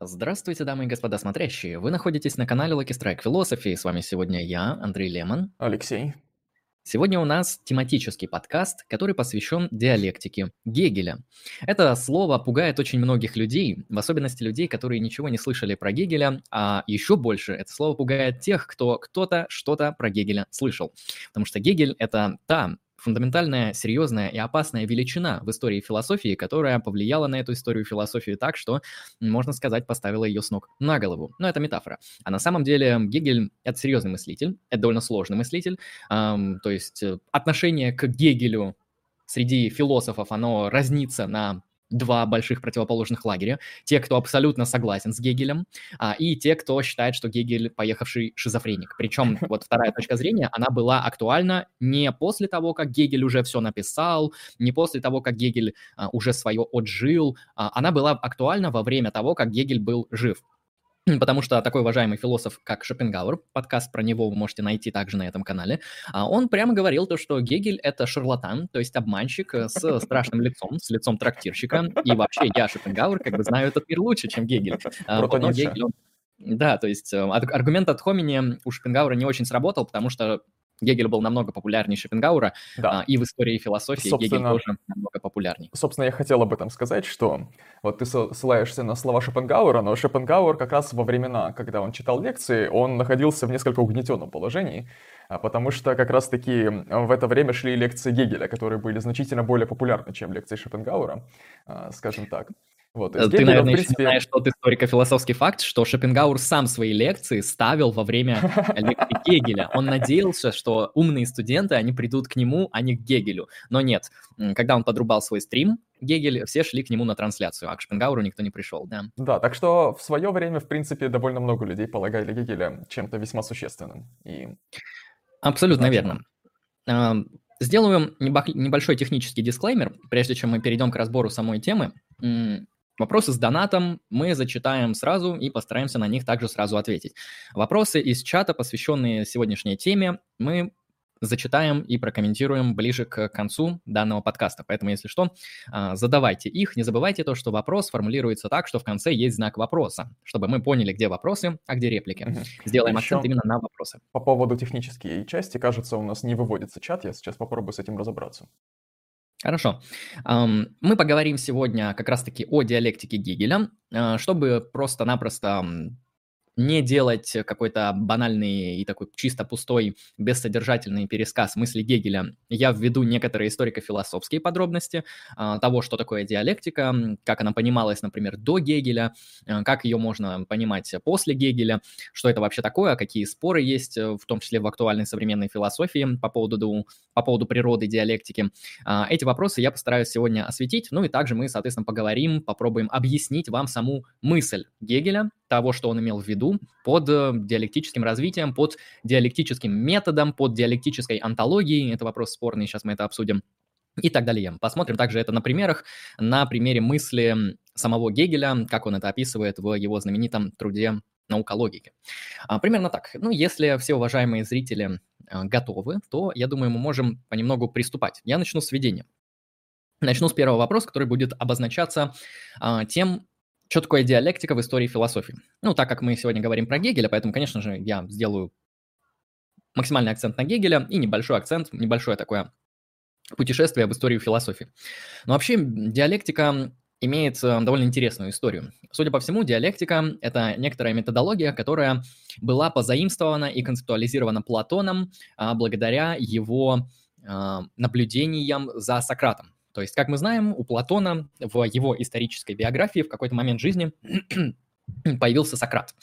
Здравствуйте, дамы и господа смотрящие. Вы находитесь на канале Lucky Strike Philosophy. С вами сегодня я, Андрей Лемон. Алексей. Сегодня у нас тематический подкаст, который посвящен диалектике Гегеля. Это слово пугает очень многих людей, в особенности людей, которые ничего не слышали про Гегеля, а еще больше это слово пугает тех, кто кто-то что-то про Гегеля слышал. Потому что Гегель — это та фундаментальная, серьезная и опасная величина в истории философии, которая повлияла на эту историю философии так, что, можно сказать, поставила ее с ног на голову. Но это метафора. А на самом деле Гегель — это серьезный мыслитель, это довольно сложный мыслитель. Эм, то есть э, отношение к Гегелю среди философов, оно разнится на два больших противоположных лагеря. Те, кто абсолютно согласен с Гегелем, а, и те, кто считает, что Гегель поехавший шизофреник. Причем вот вторая точка зрения, она была актуальна не после того, как Гегель уже все написал, не после того, как Гегель а, уже свое отжил, а, она была актуальна во время того, как Гегель был жив. Потому что такой уважаемый философ, как Шопенгауэр, подкаст про него вы можете найти также на этом канале, а, он прямо говорил то, что Гегель — это шарлатан, то есть обманщик э, с страшным лицом, с лицом трактирщика. И вообще я, Шопенгауэр, как бы знаю этот мир лучше, чем Гегель. А, но Гегель, он... Да, то есть э, аргумент от Хомини у Шопенгауэра не очень сработал, потому что Гегель был намного популярнее Шопенгауэра, да. а, и в истории философии собственно, Гегель тоже намного популярнее. Собственно, я хотел об этом сказать, что вот ты ссылаешься на слова Шопенгауэра, но Шопенгауэр как раз во времена, когда он читал лекции, он находился в несколько угнетенном положении, а, потому что как раз-таки в это время шли лекции Гегеля, которые были значительно более популярны, чем лекции Шопенгауэра, а, скажем так. Вот, Ты, Гегеля, наверное, принципе... знаешь тот историко-философский факт, что Шопенгауэр сам свои лекции ставил во время лекции Гегеля. Он надеялся, что умные студенты, они придут к нему, а не к Гегелю. Но нет. Когда он подрубал свой стрим, Гегель, все шли к нему на трансляцию, а к Шопенгауэру никто не пришел, да. Да, так что в свое время, в принципе, довольно много людей полагали Гегеля чем-то весьма существенным. И... Абсолютно верно. Сделаю небольшой технический дисклеймер, прежде чем мы перейдем к разбору самой темы. Вопросы с донатом мы зачитаем сразу и постараемся на них также сразу ответить. Вопросы из чата, посвященные сегодняшней теме, мы зачитаем и прокомментируем ближе к концу данного подкаста. Поэтому, если что, а, задавайте их. Не забывайте то, что вопрос формулируется так, что в конце есть знак вопроса, чтобы мы поняли, где вопросы, а где реплики. Угу. Сделаем Еще акцент именно на вопросы. По поводу технической части, кажется, у нас не выводится чат. Я сейчас попробую с этим разобраться. Хорошо. Мы поговорим сегодня как раз-таки о диалектике Гегеля, а, чтобы просто-напросто не делать какой-то банальный и такой чисто пустой, бессодержательный пересказ мысли Гегеля. Я введу некоторые историко-философские подробности а, того, что такое диалектика, как она понималась, например, до Гегеля, а, как ее можно понимать после Гегеля, что это вообще такое, какие споры есть, э, в том числе в актуальной современной философии по поводу, по поводу природы диалектики. А, эти вопросы я постараюсь сегодня осветить, ну и также мы, соответственно, поговорим, попробуем объяснить вам саму мысль Гегеля, того, что он имел в виду, под э, диалектическим развитием, под диалектическим методом, под диалектической антологией. Это вопрос спорный, сейчас мы это обсудим. И так далее. Посмотрим также это на примерах, на примере мысли самого Гегеля, как он это описывает в его знаменитом труде «Наука логики». А, примерно так. Ну, если все уважаемые зрители а, готовы, то, я думаю, мы можем понемногу приступать. Я начну с введения. Начну с первого вопроса, который будет обозначаться а, тем, что такое диалектика в истории философии? Ну, так как мы сегодня говорим про Гегеля, поэтому, конечно же, я сделаю максимальный акцент на Гегеля и небольшой акцент, небольшое такое путешествие в историю философии. Но вообще диалектика имеет э, довольно интересную историю. Судя по всему, диалектика – это некоторая методология, которая была позаимствована и концептуализирована Платоном а, благодаря его а, наблюдениям за Сократом. То есть, как мы знаем, у Платона в его исторической биографии в какой-то момент жизни появился Сократ.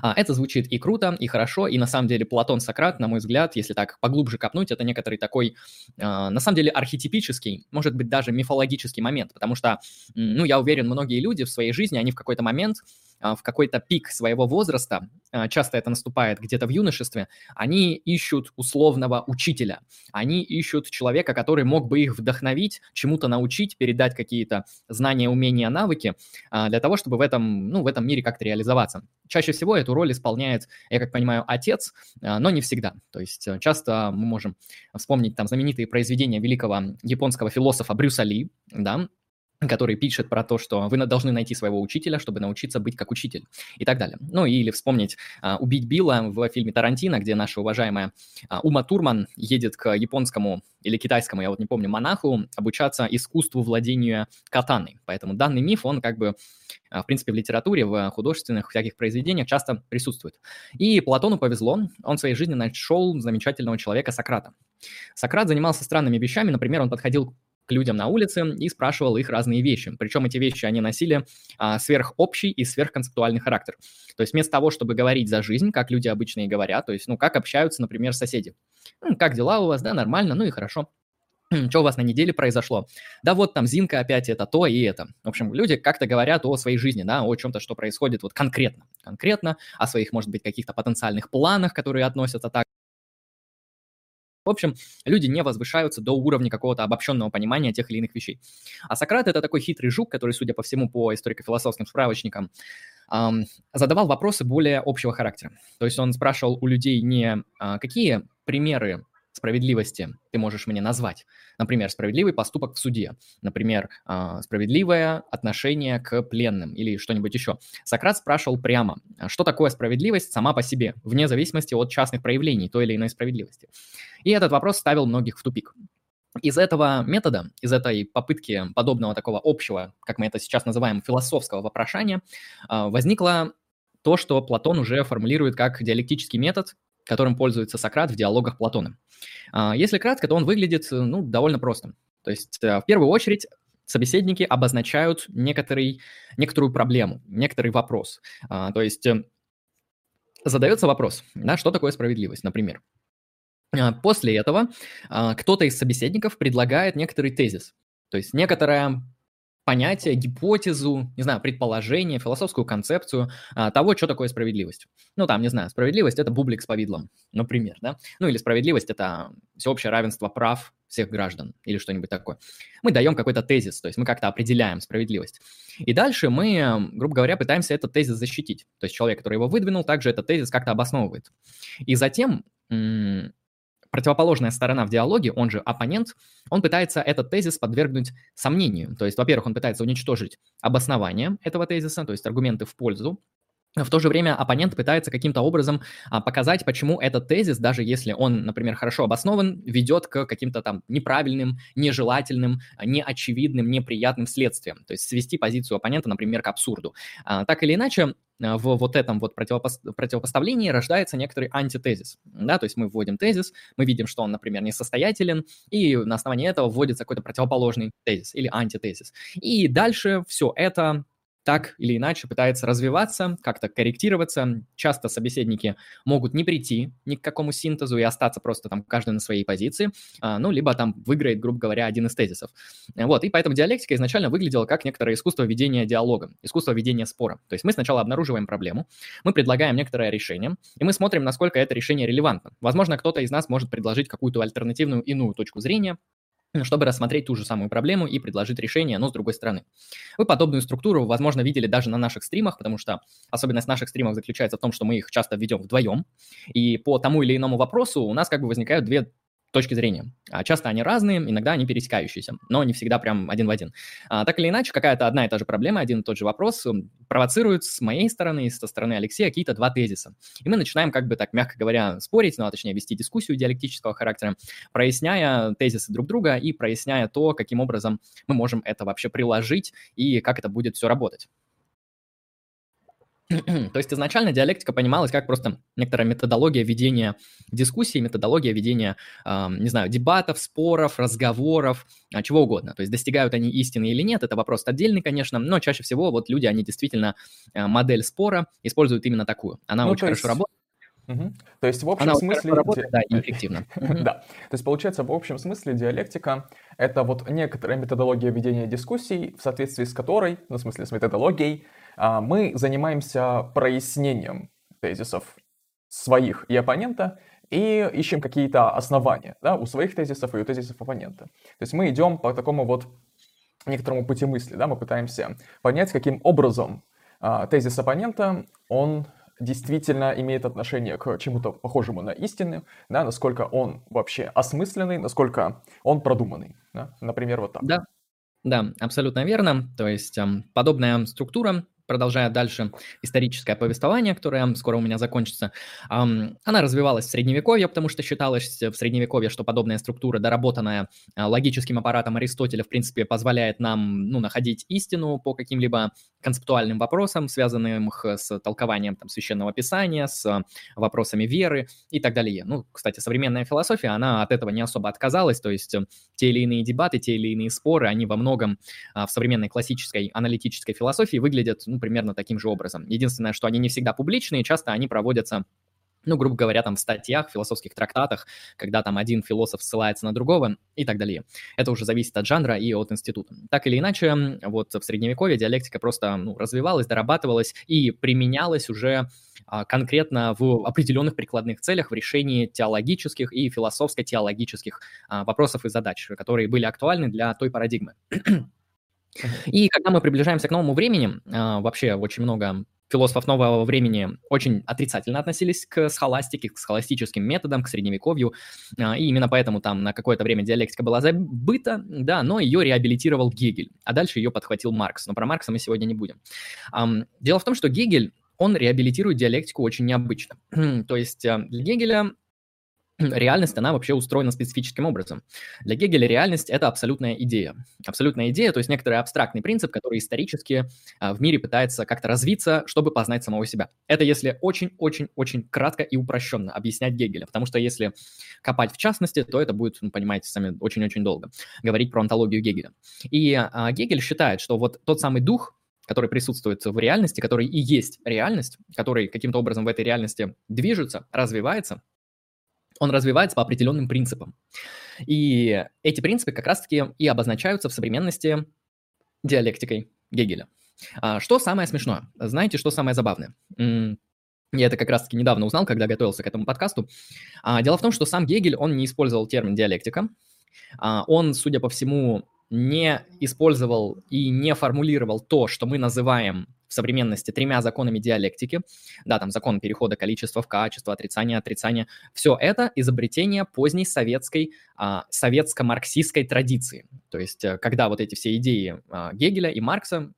А, это звучит и круто, и хорошо, и на самом деле Платон Сократ, на мой взгляд, если так поглубже копнуть, это некоторый такой, а, на самом деле, архетипический, может быть, даже мифологический момент, потому что, ну, я уверен, многие люди в своей жизни, они в какой-то момент в какой-то пик своего возраста, а, часто это наступает где-то в юношестве, они ищут условного учителя, они ищут человека, который мог бы их вдохновить, чему-то научить, передать какие-то знания, умения, навыки а, для того, чтобы в этом, ну, в этом мире как-то реализоваться. Чаще всего эту роль исполняет, я как понимаю, отец, но не всегда. То есть э, часто мы можем вспомнить там знаменитые произведения великого японского философа Брюса Ли, да, который пишет про то, что вы должны найти своего учителя, чтобы научиться быть как учитель и так далее. Ну или вспомнить а, «Убить Билла» в фильме Тарантино, где наша уважаемая а, Ума Турман едет к японскому или китайскому, я вот не помню, монаху обучаться искусству владения катаной. Поэтому данный миф, он как бы, а, в принципе, в литературе, в художественных всяких произведениях часто присутствует. И Платону повезло, он в своей жизни нашел замечательного человека Сократа. Сократ занимался странными вещами, например, он подходил к людям на улице и спрашивал их разные вещи. Причем эти вещи, они носили а, сверхобщий и сверхконцептуальный характер. То есть вместо того, чтобы говорить за жизнь, как люди обычно и говорят, то есть, ну, как общаются, например, соседи. Как дела у вас, да, нормально, ну и хорошо. Что у вас на неделе произошло? Да вот там Зинка опять это, то и это. В общем, люди как-то говорят о своей жизни, да, о чем-то, что происходит вот конкретно. Конкретно, о своих, может быть, каких-то потенциальных планах, которые относятся так в общем, люди не возвышаются до уровня какого-то обобщенного понимания тех или иных вещей. А Сократ — это такой хитрый жук, который, судя по всему, по историко-философским справочникам, эм, задавал вопросы более общего характера. То есть он спрашивал у людей не э, какие примеры справедливости ты можешь мне назвать? Например, справедливый поступок в суде, например, а, справедливое отношение к пленным или что-нибудь еще. Сократ спрашивал прямо, а что такое справедливость сама по себе, вне зависимости от частных проявлений той или иной справедливости. И этот вопрос ставил многих в тупик. Из этого метода, из этой попытки подобного такого общего, как мы это сейчас называем, философского вопрошания, а, возникло то, что Платон уже формулирует как диалектический метод, которым пользуется Сократ в диалогах Платона. А, если кратко, то он выглядит ну, довольно просто. То есть э, в первую очередь собеседники обозначают некоторый, некоторую проблему, некоторый вопрос. А, то есть э, задается вопрос, да, что такое справедливость, например. А, после этого кто-то из собеседников предлагает некоторый тезис, то есть некоторая понятие, гипотезу, не знаю, предположение, философскую концепцию а, того, что такое справедливость. Ну, там, не знаю, справедливость – это бублик с повидлом, например, да? Ну, или справедливость – это всеобщее равенство прав всех граждан или что-нибудь такое. Мы даем какой-то тезис, то есть мы как-то определяем справедливость. И дальше мы, грубо говоря, пытаемся этот тезис защитить. То есть человек, который его выдвинул, также этот тезис как-то обосновывает. И затем противоположная сторона в диалоге, он же оппонент, он пытается этот тезис подвергнуть сомнению. То есть, во-первых, он пытается уничтожить обоснование этого тезиса, то есть аргументы в пользу, в то же время оппонент пытается каким-то образом а, показать, почему этот тезис, даже если он, например, хорошо обоснован, ведет к каким-то там неправильным, нежелательным, неочевидным, неприятным следствиям. То есть свести позицию оппонента, например, к абсурду. А, так или иначе, а, в вот этом вот противопо- противопоставлении рождается некоторый антитезис. Да, то есть мы вводим тезис, мы видим, что он, например, несостоятелен, и на основании этого вводится какой-то противоположный тезис или антитезис. И дальше все это так или иначе пытается развиваться, как-то корректироваться. Часто собеседники могут не прийти ни к какому синтезу и остаться просто там каждый на своей позиции, а, ну, либо там выиграет, грубо говоря, один из тезисов. Вот, и поэтому диалектика изначально выглядела как некоторое искусство ведения диалога, искусство ведения спора. То есть мы сначала обнаруживаем проблему, мы предлагаем некоторое решение, и мы смотрим, насколько это решение релевантно. Возможно, кто-то из нас может предложить какую-то альтернативную иную точку зрения, чтобы рассмотреть ту же самую проблему и предложить решение, но с другой стороны. Вы подобную структуру, возможно, видели даже на наших стримах, потому что особенность наших стримов заключается в том, что мы их часто ведем вдвоем, и по тому или иному вопросу у нас как бы возникают две точки зрения. А часто они разные, иногда они пересекающиеся, но не всегда прям один в один. А, так или иначе, какая-то одна и та же проблема, один и тот же вопрос провоцирует с моей стороны и со стороны Алексея какие-то два тезиса. И мы начинаем, как бы так, мягко говоря, спорить, ну, а точнее вести дискуссию диалектического характера, проясняя тезисы друг друга и проясняя то, каким образом мы можем это вообще приложить и как это будет все работать. То есть изначально диалектика понималась как просто некоторая методология ведения дискуссии, методология ведения, э, не знаю, дебатов, споров, разговоров, а, чего угодно. То есть достигают они истины или нет, это вопрос отдельный, конечно, но чаще всего вот люди, они действительно э, модель спора используют именно такую. Она ну, очень хорошо есть... работает. Угу. То есть в общем Она смысле... Работает, да, и эффективно. да. То есть получается в общем смысле диалектика — это вот некоторая методология ведения дискуссий, в соответствии с которой, ну в смысле с методологией, мы занимаемся прояснением тезисов своих и оппонента и ищем какие-то основания да, у своих тезисов и у тезисов оппонента. То есть мы идем по такому вот некоторому пути мысли, да, мы пытаемся понять, каким образом а, тезис оппонента, он действительно имеет отношение к чему-то похожему на истины, да, насколько он вообще осмысленный, насколько он продуманный. Да? Например, вот так. Да, Да, абсолютно верно. То есть подобная структура продолжая дальше историческое повествование, которое скоро у меня закончится, она развивалась в Средневековье, потому что считалось в Средневековье, что подобная структура, доработанная а, логическим аппаратом Аристотеля, в принципе, позволяет нам ну, находить истину по каким-либо концептуальным вопросам, связанным с толкованием там, священного писания, с вопросами веры и так далее. Ну, кстати, современная философия, она от этого не особо отказалась, то есть те или иные дебаты, те или иные споры, они во многом а, в современной классической аналитической философии выглядят ну, примерно таким же образом. Единственное, что они не всегда публичные, часто они проводятся ну, грубо говоря, там в статьях, философских трактатах, когда там один философ ссылается на другого и так далее. Это уже зависит от жанра и от института. Так или иначе, вот в Средневековье диалектика просто ну, развивалась, дорабатывалась и применялась уже а, конкретно в определенных прикладных целях в решении теологических и философско-теологических а, вопросов и задач, которые были актуальны для той парадигмы. И когда мы приближаемся к новому времени, а, вообще очень много философов нового времени очень отрицательно относились к схоластике, к схоластическим методам, к средневековью, а, и именно поэтому там на какое-то время диалектика была забыта, да, но ее реабилитировал Гегель, а дальше ее подхватил Маркс, но про Маркса мы сегодня не будем. Дело в том, что Гегель, он реабилитирует диалектику очень необычно. То есть а, для Гегеля реальность, она вообще устроена специфическим образом. Для Гегеля реальность – это абсолютная идея. Абсолютная идея, то есть некоторый абстрактный принцип, который исторически а, в мире пытается как-то развиться, чтобы познать самого себя. Это если очень-очень-очень кратко и упрощенно объяснять Гегеля, потому что если копать в частности, то это будет, ну, понимаете, сами очень-очень долго говорить про онтологию Гегеля. И а, Гегель считает, что вот тот самый дух, который присутствует в реальности, который и есть реальность, который каким-то образом в этой реальности движется, развивается, он развивается по определенным принципам. И эти принципы как раз-таки и обозначаются в современности диалектикой Гегеля. А что самое смешное? Знаете, что самое забавное? Я это как раз-таки недавно узнал, когда готовился к этому подкасту. А, дело в том, что сам Гегель, он не использовал термин диалектика. А, он, судя по всему, не использовал и не формулировал то, что мы называем в современности тремя законами диалектики, да, там закон перехода количества в качество, отрицания, отрицания, все это изобретение поздней советской, а, советско-марксистской традиции. То есть, э, когда вот эти все идеи а, Гегеля и Маркса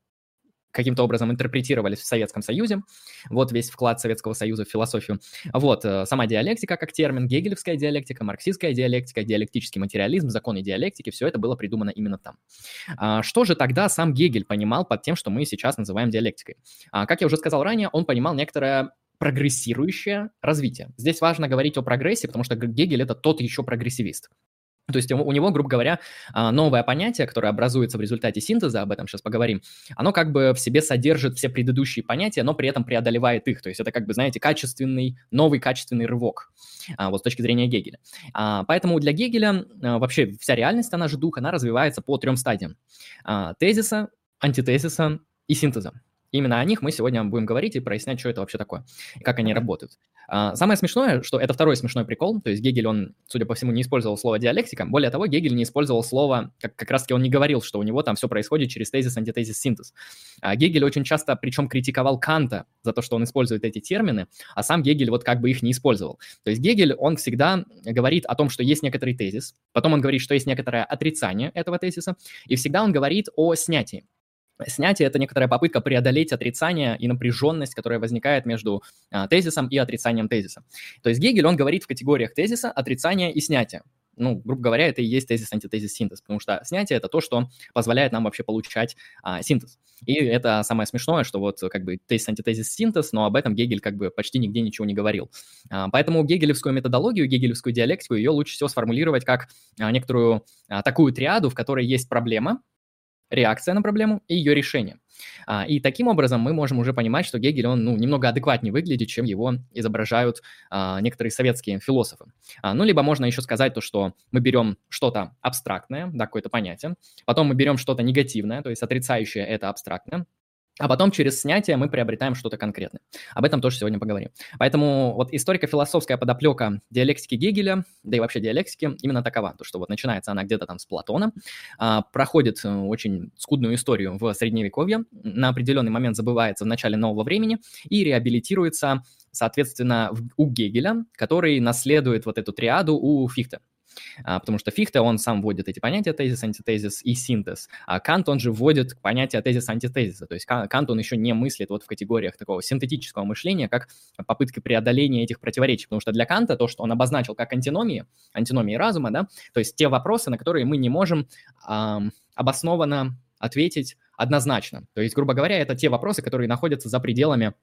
каким-то образом интерпретировались в Советском Союзе. Вот весь вклад Советского Союза в философию. Вот э, сама диалектика как термин, гегелевская диалектика, марксистская диалектика, диалектический материализм, законы диалектики, все это было придумано именно там. А что же тогда сам Гегель понимал под тем, что мы сейчас называем диалектикой? А, как я уже сказал ранее, он понимал некоторое прогрессирующее развитие. Здесь важно говорить о прогрессе, потому что Гегель это тот еще прогрессивист. То есть у него, грубо говоря, а, новое понятие, которое образуется в результате синтеза, об этом сейчас поговорим, оно как бы в себе содержит все предыдущие понятия, но при этом преодолевает их. То есть это как бы, знаете, качественный, новый качественный рывок, а, вот с точки зрения Гегеля. А, поэтому для Гегеля вообще вся реальность, она же дух, она развивается по трем стадиям. Тезиса, антитезиса и синтеза. Именно о них мы сегодня будем говорить и прояснять, что это вообще такое, и как они работают. А, самое смешное, что это второй смешной прикол, то есть Гегель, он, судя по всему, не использовал слово диалектика, более того, Гегель не использовал слово, как, как раз-таки он не говорил, что у него там все происходит через тезис, антитезис, синтез. А Гегель очень часто, причем критиковал Канта за то, что он использует эти термины, а сам Гегель вот как бы их не использовал. То есть Гегель, он всегда говорит о том, что есть некоторый тезис, потом он говорит, что есть некоторое отрицание этого тезиса, и всегда он говорит о снятии. Снятие – это некоторая попытка преодолеть отрицание и напряженность, которая возникает между а, тезисом и отрицанием тезиса. То есть Гегель, он говорит в категориях тезиса, отрицания и снятия. Ну, грубо говоря, это и есть тезис, антитезис, синтез, потому что снятие – это то, что позволяет нам вообще получать а, синтез. И это самое смешное, что вот как бы тезис, антитезис, синтез, но об этом Гегель как бы почти нигде ничего не говорил. А, поэтому гегелевскую методологию, гегелевскую диалектику, ее лучше всего сформулировать как а, некоторую а, такую триаду, в которой есть проблема, реакция на проблему и ее решение. А, и таким образом мы можем уже понимать, что Гегель, он ну, немного адекватнее выглядит, чем его изображают а, некоторые советские философы. А, ну, либо можно еще сказать то, что мы берем что-то абстрактное, да, какое-то понятие, потом мы берем что-то негативное, то есть отрицающее это абстрактное, а потом через снятие мы приобретаем что-то конкретное. Об этом тоже сегодня поговорим. Поэтому вот историко-философская подоплека диалектики Гегеля, да и вообще диалектики, именно такова, то что вот начинается она где-то там с Платона, а, проходит э, очень скудную историю в Средневековье, на определенный момент забывается в начале нового времени и реабилитируется, соответственно, у Гегеля, который наследует вот эту триаду у Фихта. А, потому что Фихте, он сам вводит эти понятия тезис, антитезис и синтез, а Кант, он же вводит понятие тезис, антитезиса, то есть Кант, он еще не мыслит вот в категориях такого синтетического мышления, как попытка преодоления этих противоречий, потому что для Канта то, что он обозначил как антиномии, антиномии разума, да, то есть те вопросы, на которые мы не можем эм, обоснованно ответить однозначно. То есть, грубо говоря, это те вопросы, которые находятся за пределами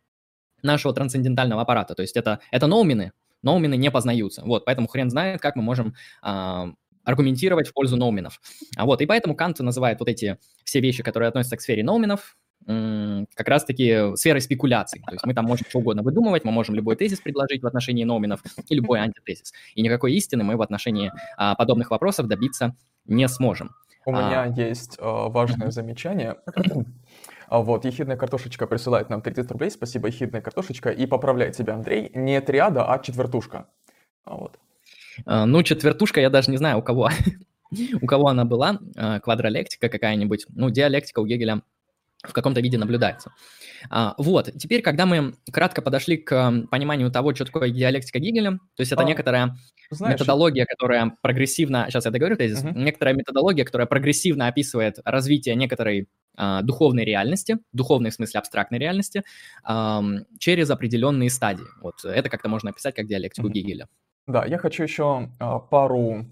нашего трансцендентального аппарата. То есть это, это ноумены, ноумены не познаются. Вот, поэтому хрен знает, как мы можем а, аргументировать в пользу ноуменов. А вот, и поэтому Кант называет вот эти все вещи, которые относятся к сфере ноуменов, как раз-таки сферой спекуляций. То есть мы там можем что угодно выдумывать, мы можем любой тезис предложить в отношении ноуменов и любой антитезис. И никакой истины мы в отношении а, подобных вопросов добиться не сможем. У а... меня есть э, важное замечание. А вот, ехидная картошечка присылает нам 30 рублей. Спасибо, ехидная картошечка. И поправляет тебя, Андрей. Не триада, а четвертушка. А вот. А, ну, четвертушка, я даже не знаю, у кого. у кого она была. Квадролектика какая-нибудь. Ну, диалектика у Гегеля в каком-то виде наблюдается. А, вот, теперь, когда мы кратко подошли к пониманию того, что такое диалектика Гегеля, то есть это а, некоторая знаешь, методология, которая прогрессивно, сейчас я договорю тезис, угу. некоторая методология, которая прогрессивно описывает развитие некоторой а, духовной реальности, духовной в смысле абстрактной реальности, а, через определенные стадии. Вот это как-то можно описать как диалектику угу. Гегеля. Да, я хочу еще а, пару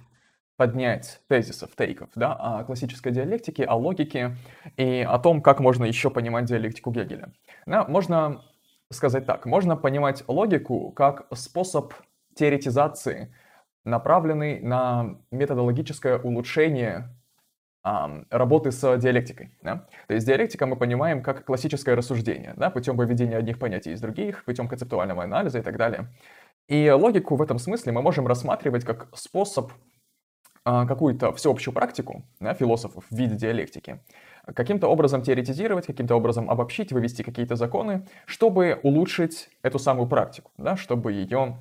поднять тезисов, тейков, да, о классической диалектике, о логике и о том, как можно еще понимать диалектику Гегеля. Да, можно сказать так, можно понимать логику как способ теоретизации, направленный на методологическое улучшение работы с диалектикой. Да? То есть диалектика мы понимаем как классическое рассуждение, да, путем выведения одних понятий из других, путем концептуального анализа и так далее. И логику в этом смысле мы можем рассматривать как способ какую-то всеобщую практику да, философов в виде диалектики, каким-то образом теоретизировать, каким-то образом обобщить, вывести какие-то законы, чтобы улучшить эту самую практику, да, чтобы ее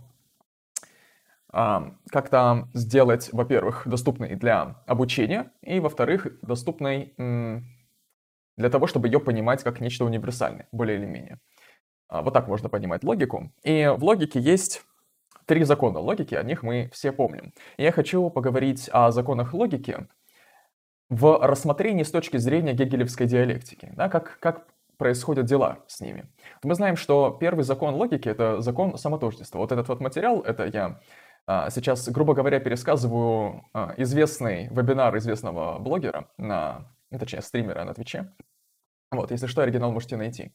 а, как-то сделать, во-первых, доступной для обучения, и, во-вторых, доступной для того, чтобы ее понимать как нечто универсальное, более или менее. А, вот так можно понимать логику. И в логике есть три закона логики, о них мы все помним. Я хочу поговорить о законах логики в рассмотрении с точки зрения гегелевской диалектики, да, как, как происходят дела с ними. Мы знаем, что первый закон логики — это закон самотождества. Вот этот вот материал, это я а, сейчас, грубо говоря, пересказываю а, известный вебинар известного блогера, на, точнее, стримера на Твиче. Вот, если что, оригинал можете найти.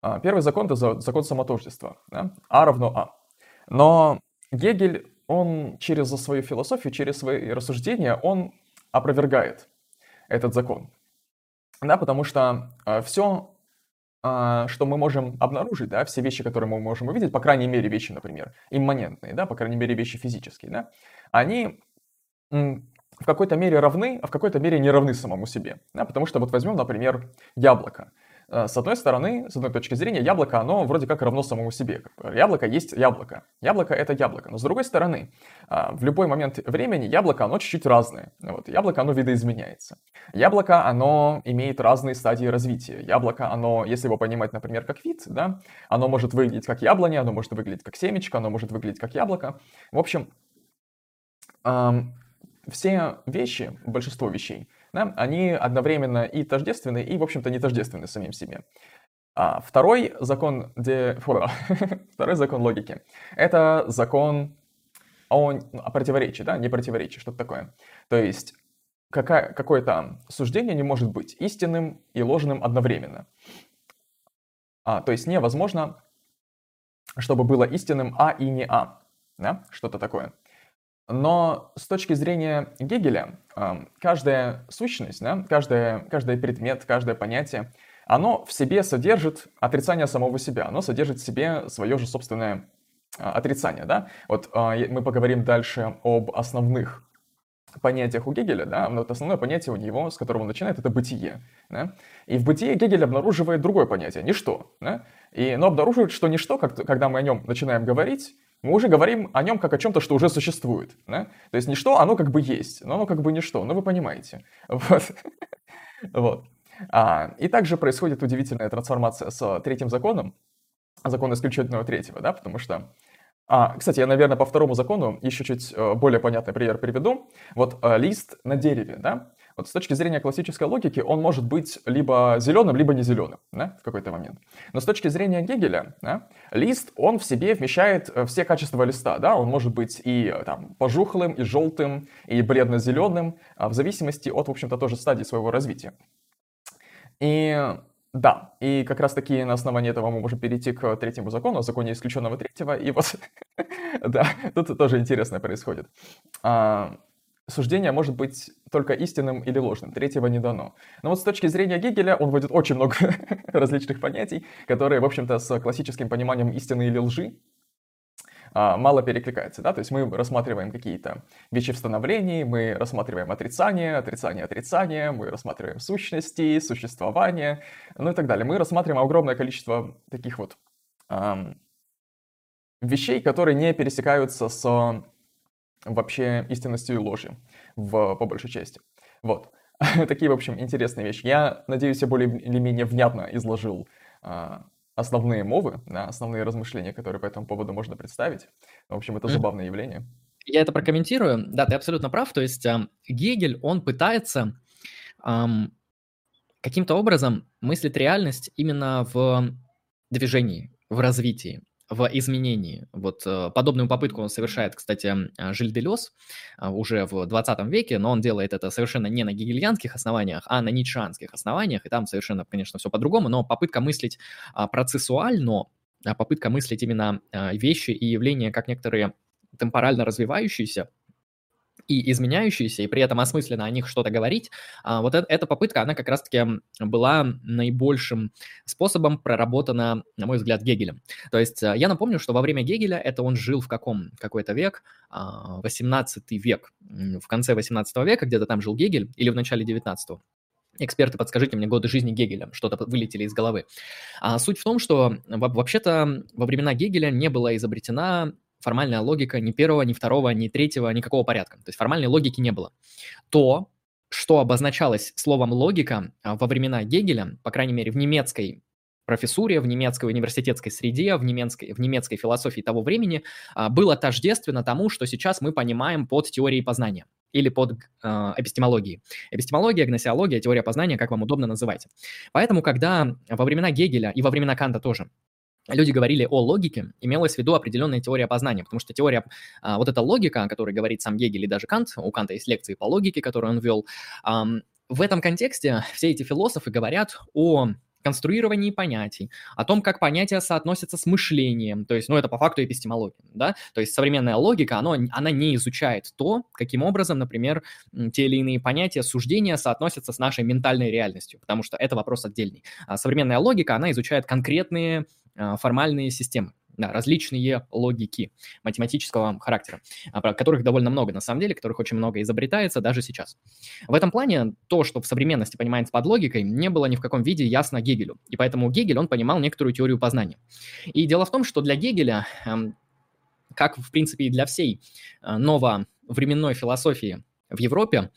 А, первый закон — это закон самотождества. Да? А равно А. Но Гегель, он через свою философию, через свои рассуждения, он опровергает этот закон. Да, потому что э, все, э, что мы можем обнаружить, да, все вещи, которые мы можем увидеть, по крайней мере вещи, например, имманентные, да, по крайней мере вещи физические, да, они в какой-то мере равны, а в какой-то мере не равны самому себе. Да, потому что вот возьмем, например, яблоко. Э, с одной стороны, с одной точки зрения, яблоко, оно вроде как равно самому себе. Яблоко есть яблоко. Яблоко — это яблоко. Но с другой стороны, а, в любой момент времени яблоко, оно чуть-чуть разное. Вот. Яблоко, оно видоизменяется. Яблоко, оно имеет разные стадии развития. Яблоко, оно, если его понимать, например, как вид, да, оно может выглядеть как яблоня, оно может выглядеть как семечко, оно может выглядеть как яблоко. В общем, все вещи, большинство вещей, да, они одновременно и тождественны, и, в общем-то, не тождественны самим себе. А второй закон, де... Второй закон логики — это закон о, о противоречии, да, не противоречии, что-то такое. То есть какая, какое-то суждение не может быть истинным и ложным одновременно. А, то есть невозможно, чтобы было истинным А и не А, да, что-то такое. Но с точки зрения Гегеля, каждая сущность, да, каждая, каждый предмет, каждое понятие, оно в себе содержит отрицание самого себя, оно содержит в себе свое же собственное а, отрицание. Да? Вот а, мы поговорим дальше об основных понятиях у Гегеля, да, вот основное понятие у него, с которого он начинает, это бытие. Да? И в бытие Гегель обнаруживает другое понятие, ничто. Да? И, но обнаруживает, что ничто, как, когда мы о нем начинаем говорить, мы уже говорим о нем как о чем-то, что уже существует. Да? То есть ничто, оно как бы есть, но оно как бы ничто, ну вы понимаете. Вот. вот. А, и также происходит удивительная трансформация с третьим законом, закон исключительного третьего, да, потому что А, кстати, я, наверное, по второму закону еще чуть э, более понятный пример приведу. Вот э, лист на дереве, да? Вот с точки зрения классической логики он может быть либо зеленым, либо не зеленым, да, в какой-то момент. Но с точки зрения Гегеля, да, лист, он в себе вмещает э, все качества листа, да, он может быть и там пожухлым, и желтым, и бледно-зеленым, а в зависимости от, в общем-то, тоже стадии своего развития. И да, и как раз-таки на основании этого мы можем перейти к третьему закону, о законе исключенного третьего, и вот, да, тут тоже интересное происходит. Суждение может быть только истинным или ложным, третьего не дано. Но вот с точки зрения Гегеля он вводит очень много различных понятий, которые, в общем-то, с классическим пониманием истины или лжи а, мало перекликается, да, то есть мы рассматриваем какие-то вещи в становлении, мы рассматриваем отрицание, отрицание, отрицание, мы рассматриваем сущности, существование, ну и так далее. Мы рассматриваем огромное количество таких вот эм, вещей, которые не пересекаются с вообще истинностью и ложью, в, по большей части. Вот. Такие, в общем, интересные вещи. Я надеюсь, я более или менее внятно изложил э, основные мовы, да, основные размышления, которые по этому поводу можно представить. В общем, это забавное явление. Я это прокомментирую. Да, ты абсолютно прав. То есть э, Гегель, он пытается э, каким-то образом мыслить реальность именно в движении, в развитии в изменении. Вот э, подобную попытку он совершает, кстати, а, Жиль а, уже в 20 веке, но он делает это совершенно не на гегельянских основаниях, а на ницшанских основаниях, и там совершенно, конечно, все по-другому, но попытка мыслить а, процессуально, попытка мыслить именно вещи и явления как некоторые темпорально развивающиеся, и изменяющиеся, и при этом осмысленно о них что-то говорить, а, вот эта попытка, она как раз-таки была наибольшим способом проработана, на мой взгляд, Гегелем. То есть э, я напомню, что во время Гегеля, это он жил в каком какой-то век, 18 а, век, в конце 18 века где-то там жил Гегель, или в начале 19 -го. Эксперты, подскажите мне годы жизни Гегеля, что-то вылетели из головы. А суть в том, что вообще-то во времена Гегеля не была изобретена формальная логика ни первого, ни второго, ни третьего, никакого порядка. То есть формальной логики не было. То, что обозначалось словом логика а, во времена Гегеля, по крайней мере, в немецкой профессуре, в немецкой университетской среде, в немецкой, в немецкой философии того времени, а, было тождественно тому, что сейчас мы понимаем под теорией познания или под э, эпистемологией. Эпистемология, гносеология, теория познания, как вам удобно называть. Поэтому, когда во времена Гегеля и во времена Канта тоже люди говорили о логике, имелась в виду определенная теория познания, потому что теория, а, вот эта логика, о которой говорит сам Гегель и даже Кант, у Канта есть лекции по логике, которые он вел, в этом контексте все эти философы говорят о конструировании понятий, о том, как понятия соотносятся с мышлением, то есть, ну, это по факту эпистемология, да, то есть современная логика, оно, она не изучает то, каким образом, например, те или иные понятия, суждения соотносятся с нашей ментальной реальностью, потому что это вопрос отдельный. А современная логика, она изучает конкретные формальные системы, да, различные логики математического характера, а, которых довольно много на самом деле, которых очень много изобретается даже сейчас. В этом плане то, что в современности понимается под логикой, не было ни в каком виде ясно Гегелю. И поэтому Гегель, он понимал некоторую теорию познания. И дело в том, что для Гегеля, как в принципе и для всей а, нововременной философии в Европе,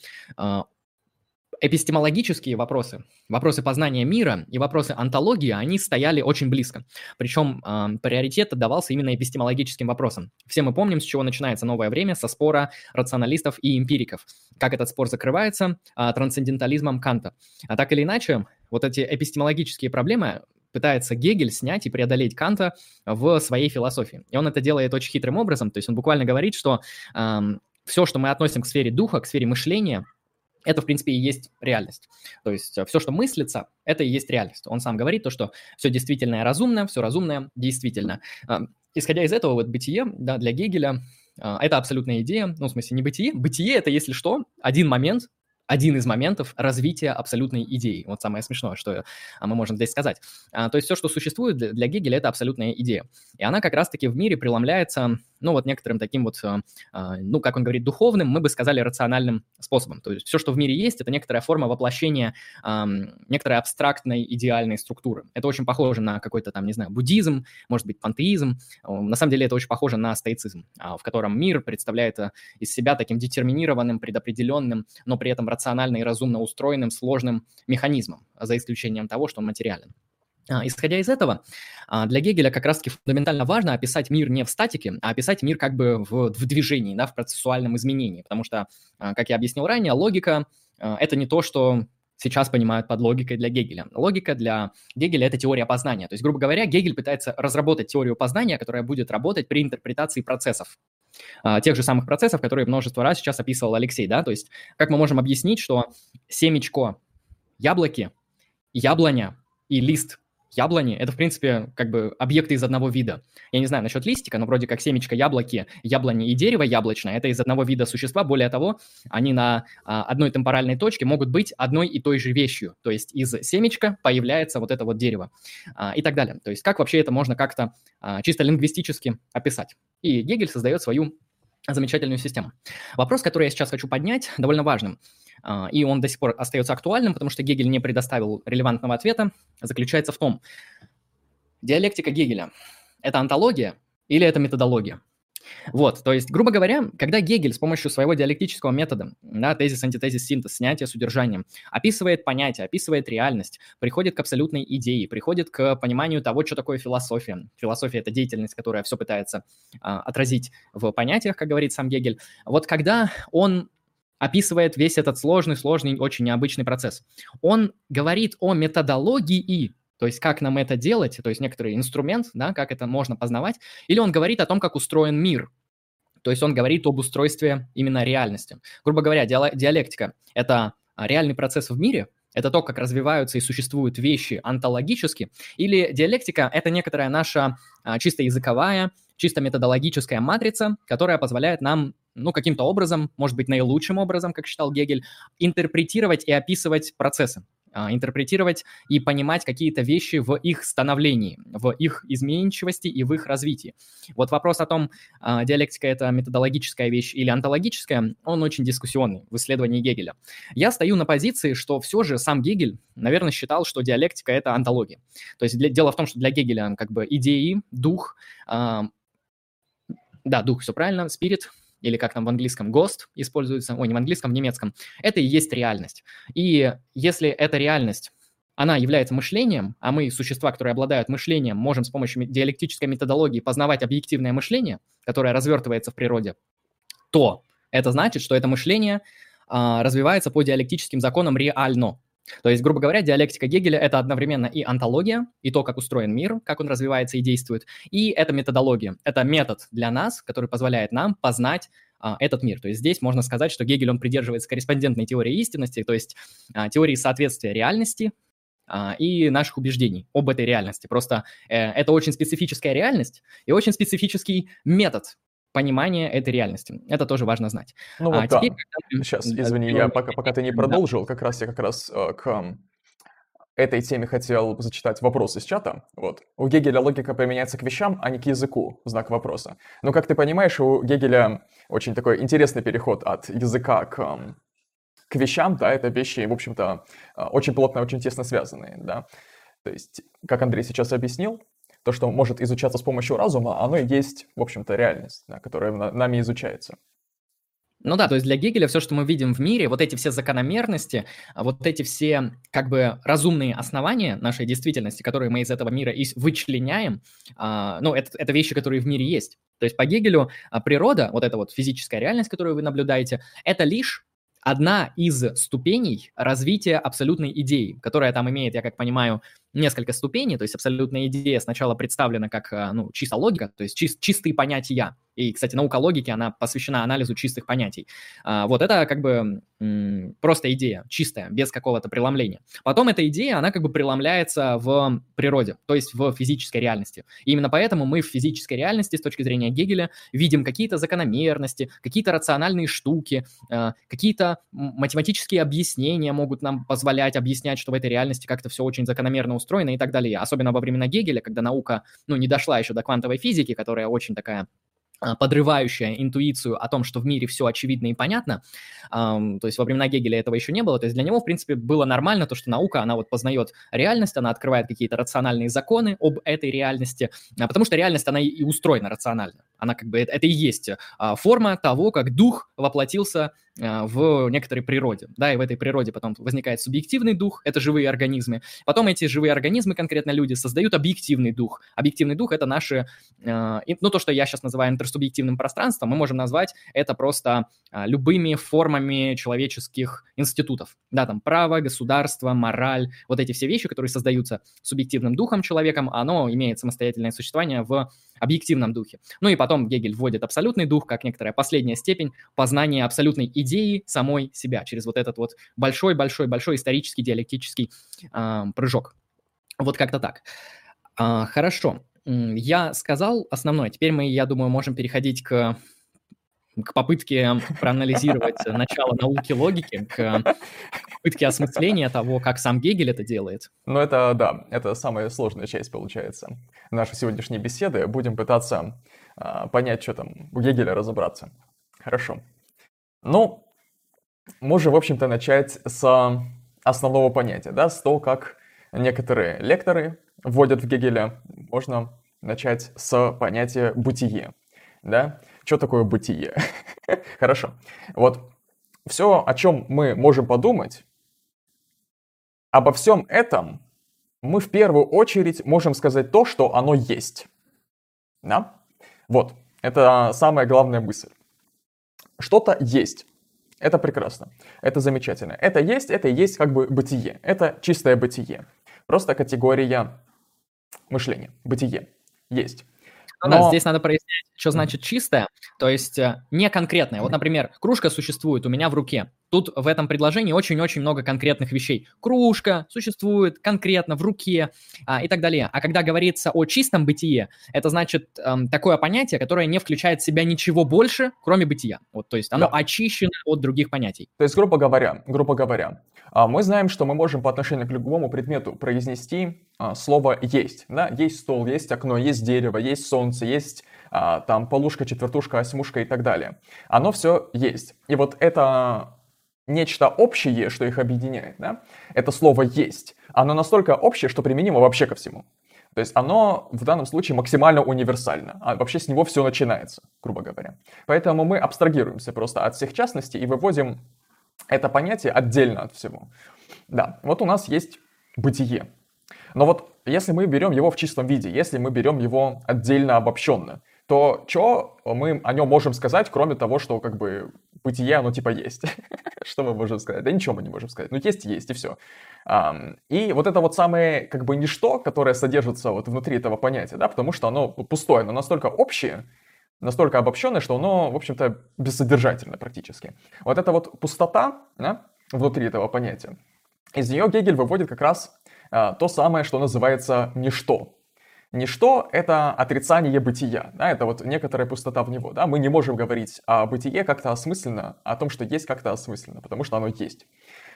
эпистемологические вопросы, вопросы познания мира и вопросы антологии, они стояли очень близко. Причем э, приоритет отдавался именно эпистемологическим вопросам. Все мы помним, с чего начинается новое время, со спора рационалистов и эмпириков. Как этот спор закрывается э, трансцендентализмом Канта. А так или иначе, вот эти эпистемологические проблемы пытается Гегель снять и преодолеть Канта в своей философии. И он это делает очень хитрым образом, то есть он буквально говорит, что э, все, что мы относим к сфере духа, к сфере мышления, это, в принципе, и есть реальность. То есть э, все, что мыслится, это и есть реальность. Он сам говорит то, что все действительное разумное, все разумное действительно. А, исходя из этого, вот бытие да, для Гегеля а, это абсолютная идея, ну, в смысле, не бытие. Бытие – это, если что, один момент, один из моментов развития абсолютной идеи. Вот самое смешное, что а, мы можем здесь сказать. А, то есть все, что существует для, Гегеля, это абсолютная идея. И она как раз-таки в мире преломляется, ну вот некоторым таким вот, а, а, ну как он говорит, духовным, мы бы сказали рациональным способом. То есть все, что в мире есть, это некоторая форма воплощения некоторой абстрактной идеальной структуры. Это очень похоже на какой-то там, не знаю, буддизм, может быть, пантеизм. На самом деле это очень похоже на стоицизм, а, в котором мир представляет из себя таким детерминированным, предопределенным, но при этом рационально и разумно устроенным сложным механизмом, за исключением того, что он материален. А, исходя из этого, а, для Гегеля как раз-таки фундаментально важно описать мир не в статике, а описать мир как бы в, в движении, да, в процессуальном изменении. Потому что, а, как я объяснил ранее, логика – это не то, что сейчас понимают под логикой для Гегеля. Логика для Гегеля – это теория познания. То есть, грубо говоря, Гегель пытается разработать теорию познания, которая будет работать при интерпретации процессов. Тех же самых процессов, которые множество раз сейчас описывал Алексей. Да? То есть, как мы можем объяснить, что семечко яблоки, яблоня и лист яблони – это, в принципе, как бы объекты из одного вида. Я не знаю насчет листика, но вроде как семечко яблоки, яблони и дерево яблочное – это из одного вида существа. Более того, они на а, одной темпоральной точке могут быть одной и той же вещью. То есть из семечка появляется вот это вот дерево а, и так далее. То есть как вообще это можно как-то а, чисто лингвистически описать? И Гегель создает свою замечательную систему. Вопрос, который я сейчас хочу поднять, довольно важным. А, и он до сих пор остается актуальным, потому что Гегель не предоставил релевантного ответа, заключается в том, диалектика Гегеля – это антология или это методология? Вот, то есть, грубо говоря, когда Гегель с помощью своего диалектического метода, да, тезис, антитезис, синтез, снятие с удержанием, описывает понятие, описывает реальность, приходит к абсолютной идее, приходит к пониманию того, что такое философия. Философия – это деятельность, которая все пытается а, отразить в понятиях, как говорит сам Гегель. Вот когда он описывает весь этот сложный, сложный, очень необычный процесс. Он говорит о методологии, то есть как нам это делать, то есть некоторый инструмент, да, как это можно познавать, или он говорит о том, как устроен мир, то есть он говорит об устройстве именно реальности. Грубо говоря, диалектика – это реальный процесс в мире, это то, как развиваются и существуют вещи онтологически, или диалектика – это некоторая наша а, чисто языковая, чисто методологическая матрица, которая позволяет нам ну, каким-то образом, может быть, наилучшим образом, как считал Гегель, интерпретировать и описывать процессы, интерпретировать и понимать какие-то вещи в их становлении, в их изменчивости и в их развитии. Вот вопрос о том, а, диалектика – это методологическая вещь или онтологическая, он очень дискуссионный в исследовании Гегеля. Я стою на позиции, что все же сам Гегель, наверное, считал, что диалектика – это онтология. То есть для, дело в том, что для Гегеля как бы идеи, дух, э, да, дух, все правильно, спирит – или как там в английском ghost используется, ой, не в английском, в немецком, это и есть реальность. И если эта реальность она является мышлением, а мы, существа, которые обладают мышлением, можем с помощью диалектической методологии познавать объективное мышление, которое развертывается в природе, то это значит, что это мышление а, развивается по диалектическим законам реально. То есть, грубо говоря, диалектика Гегеля – это одновременно и антология, и то, как устроен мир, как он развивается и действует, и это методология. Это метод для нас, который позволяет нам познать а, этот мир. То есть здесь можно сказать, что Гегель, он придерживается корреспондентной теории истинности, то есть а, теории соответствия реальности а, и наших убеждений об этой реальности. Просто э, это очень специфическая реальность и очень специфический метод понимание этой реальности. Это тоже важно знать. Ну а вот а, да. Теперь, Сейчас, извини, я пока, пока ты не продолжил, как раз я как раз э, к этой теме хотел зачитать вопрос из чата. Вот. У Гегеля логика применяется к вещам, а не к языку, знак вопроса. Но, как ты понимаешь, у Гегеля очень такой интересный переход от языка к, к вещам, да, это вещи, в общем-то, э, очень плотно, очень тесно связанные, да. То есть, как Андрей сейчас объяснил, то, что может изучаться с помощью разума, оно и есть, в общем-то, реальность, да, которая нами изучается. Ну да, то есть для Гегеля все, что мы видим в мире, вот эти все закономерности, а вот эти все как бы разумные основания нашей действительности, которые мы из этого мира и вычленяем, а, ну это, это вещи, которые в мире есть. То есть по Гегелю а, природа, вот эта вот физическая реальность, которую вы наблюдаете, это лишь одна из ступеней развития абсолютной идеи, которая там имеет, я как понимаю, несколько ступеней, то есть абсолютная идея сначала представлена как э, ну, чисто логика, то есть чис- чистые понятия. И, кстати, наука логики, она посвящена анализу чистых понятий. А, вот это как бы просто идея, чистая, без какого-то преломления. Потом эта идея, она как бы преломляется в природе, то есть в физической реальности. И именно поэтому мы в физической реальности, с точки зрения Гегеля, видим какие-то закономерности, какие-то рациональные штуки, э, какие-то математические объяснения могут нам позволять объяснять, что в этой реальности как-то все очень закономерно устроена и так далее. Особенно во времена Гегеля, когда наука, ну, не дошла еще до квантовой физики, которая очень такая а, подрывающая интуицию о том, что в мире все очевидно и понятно. то есть во времена Гегеля этого еще не было. То есть для него, в принципе, было нормально то, что наука, она вот познает реальность, она открывает какие-то рациональные законы об этой реальности, а, потому что реальность, она и устроена рационально. Она как бы, это, и есть а, форма того, как дух воплотился в некоторой природе, да, и в этой природе потом возникает субъективный дух, это живые организмы, потом эти живые организмы, конкретно люди, создают объективный дух. Объективный дух — это наши, а, ну, то, что я сейчас называю интерсубъективным пространством, мы можем назвать это просто а, любыми формами человеческих институтов, да, там право, государство, мораль, вот эти все вещи, которые создаются субъективным духом человеком, оно имеет самостоятельное существование в объективном духе. Ну и потом Гегель вводит абсолютный дух как некоторая последняя степень познания абсолютной идеи самой себя через вот этот вот большой-большой-большой исторический диалектический э, прыжок. Вот как-то так. А, хорошо. Я сказал основное. Теперь мы, я думаю, можем переходить к к попытке проанализировать начало науки логики, к попытке осмысления того, как сам Гегель это делает. Ну, это, да, это самая сложная часть, получается. Нашей сегодняшней беседы будем пытаться а, понять, что там у Гегеля разобраться. Хорошо. Ну, можем, в общем-то, начать с основного понятия, да, с того, как некоторые лекторы вводят в Гегеля. Можно начать с понятия «бытие», да. Что такое бытие? Хорошо. Вот все, о чем мы можем подумать, обо всем этом мы в первую очередь можем сказать то, что оно есть. Да? Вот, это самая главная мысль. Что-то есть. Это прекрасно. Это замечательно. Это есть, это и есть как бы бытие. Это чистое бытие. Просто категория мышления. Бытие. Есть. Ну Но... да, здесь надо прояснять, что значит чистое, то есть э, не конкретное. Вот, например, кружка существует у меня в руке. Тут в этом предложении очень-очень много конкретных вещей. Кружка существует конкретно в руке а, и так далее. А когда говорится о чистом бытие, это значит эм, такое понятие, которое не включает в себя ничего больше, кроме бытия. Вот, то есть оно да. очищено от других понятий. То есть, грубо говоря, грубо говоря, а, мы знаем, что мы можем по отношению к любому предмету произнести а, слово «есть». Да? Есть стол, есть окно, есть дерево, есть солнце, есть а, там полушка, четвертушка, осьмушка и так далее. Оно все есть. И вот это нечто общее, что их объединяет, да? это слово «есть». Оно настолько общее, что применимо вообще ко всему. То есть оно в данном случае максимально универсально, а вообще с него все начинается, грубо говоря. Поэтому мы абстрагируемся просто от всех частностей и выводим это понятие отдельно от всего. Да, вот у нас есть бытие. Но вот если мы берем его в чистом виде, если мы берем его отдельно обобщенно, то что мы о нем можем сказать, кроме того, что как бы бытие, оно типа есть. что мы можем сказать? Да ничего мы не можем сказать. Ну есть, есть, и все. и вот это вот самое как бы ничто, которое содержится вот внутри этого понятия, да, потому что оно пустое, но настолько общее, настолько обобщенное, что оно, в общем-то, бессодержательное практически. Вот эта вот пустота да, внутри этого понятия, из нее Гегель выводит как раз а, то самое, что называется ничто. Ничто — это отрицание бытия, да, это вот некоторая пустота в него, да, мы не можем говорить о бытие как-то осмысленно, о том, что есть как-то осмысленно, потому что оно есть.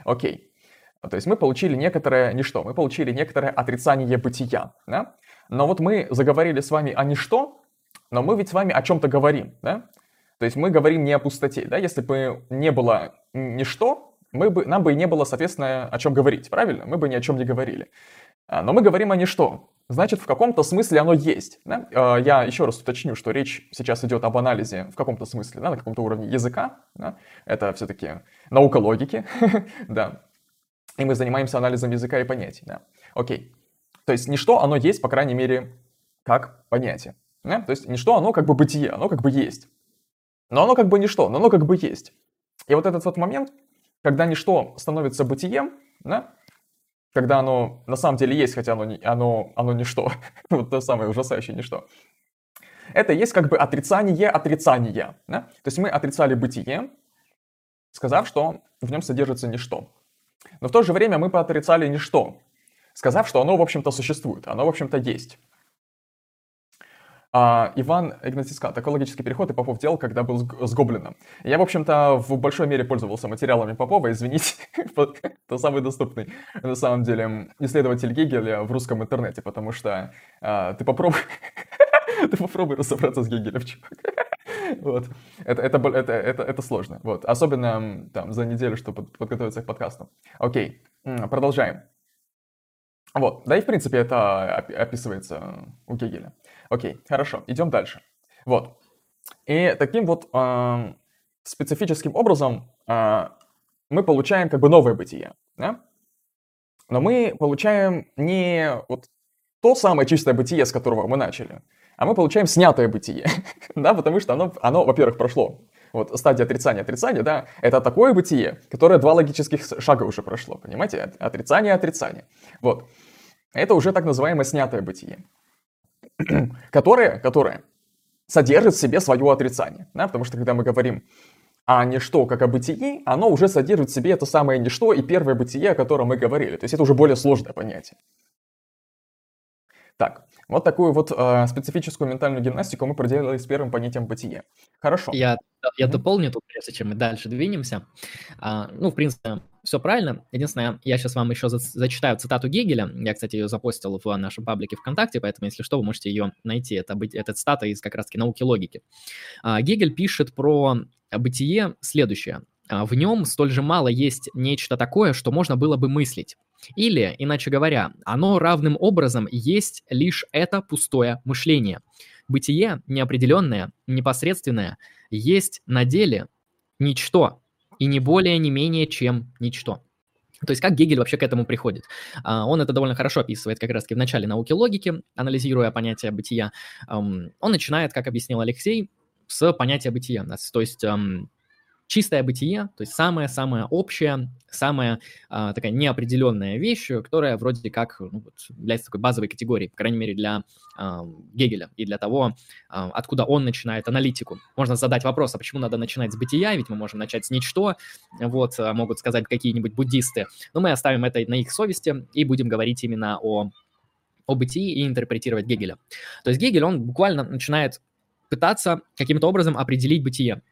Окей. То есть мы получили некоторое ничто, мы получили некоторое отрицание бытия, да? Но вот мы заговорили с вами о ничто, но мы ведь с вами о чем-то говорим, да? То есть мы говорим не о пустоте, да? Если бы не было ничто, мы бы, нам бы и не было, соответственно, о чем говорить, правильно? Мы бы ни о чем не говорили. А, но мы говорим о ничто. Значит, в каком-то смысле оно есть. Да? А, я еще раз уточню, что речь сейчас идет об анализе в каком-то смысле, да, на каком-то уровне языка. Да? Это все-таки наука логики. да. И мы занимаемся анализом языка и понятий. Да? Окей. То есть ничто, оно есть, по крайней мере, как понятие. Да? То есть ничто, оно как бы бытие, оно как бы есть. Но оно как бы ничто, но оно как бы есть. И вот этот вот момент, когда ничто становится бытием, да, когда оно на самом деле есть, хотя оно, оно, оно ничто, вот то самое ужасающее ничто, это есть как бы отрицание отрицания. Да? То есть мы отрицали бытие, сказав, что в нем содержится ничто. Но в то же время мы поотрицали ничто, сказав, что оно, в общем-то, существует, оно, в общем-то, есть. А, Иван Игнатьевскат, экологический переход и Попов делал, когда был с Гоблином. Я, в общем-то, в большой мере пользовался материалами Попова, извините, это самый доступный, на самом деле, исследователь Гегеля в русском интернете, потому что а, ты попробуй, ты попробуй разобраться с Гегелем, чувак. Вот. Это, это, это, это, это сложно. Вот. Особенно там за неделю, чтобы подготовиться к подкасту. Окей, продолжаем. Вот. Да и в принципе это описывается у Гегеля. Окей, хорошо, идем дальше. Вот. И таким вот э, специфическим образом э, мы получаем как бы новое бытие, да? Но мы получаем не вот то самое чистое бытие, с которого мы начали, а мы получаем снятое бытие, да, потому что оно, оно во-первых, прошло. Вот стадия отрицания, отрицания, да, это такое бытие, которое два логических шага уже прошло, понимаете? Отрицание, отрицание. Вот. Это уже так называемое снятое бытие, которое, которое содержит в себе свое отрицание, да, потому что когда мы говорим а ничто, как о бытии, оно уже содержит в себе это самое ничто и первое бытие, о котором мы говорили. То есть это уже более сложное понятие. Так, вот такую вот э, специфическую ментальную гимнастику мы проделали с первым понятием бытия. Хорошо. Я, я mm-hmm. дополню тут, прежде чем мы дальше двинемся. А, ну, в принципе, все правильно. Единственное, я сейчас вам еще за, зачитаю цитату Гегеля. Я, кстати, ее запостил в нашем паблике ВКонтакте, поэтому, если что, вы можете ее найти. Это, это цитата из как раз-таки науки логики. А, Гегель пишет про бытие следующее. А, в нем столь же мало есть нечто такое, что можно было бы мыслить. Или, иначе говоря, оно равным образом есть лишь это пустое мышление. Бытие неопределенное, непосредственное, есть на деле ничто, и не более, не менее, чем ничто. То есть как Гегель вообще к этому приходит? А, он это довольно хорошо описывает как раз-таки в начале науки логики, анализируя понятие бытия. Он начинает, как объяснил Алексей, с понятия бытия. То есть чистое бытие, то есть самая-самая общая, самая а, такая неопределенная вещь, которая вроде как ну, вот, является такой базовой категорией, по крайней мере, для а, Гегеля и для того, а, откуда он начинает аналитику. Можно задать вопрос, а почему надо начинать с бытия, ведь мы можем начать с ничто, вот, а, могут сказать какие-нибудь буддисты, но мы оставим это на их совести и будем говорить именно о о бытии и интерпретировать Гегеля. То есть Гегель, он буквально начинает пытаться каким-то образом определить бытие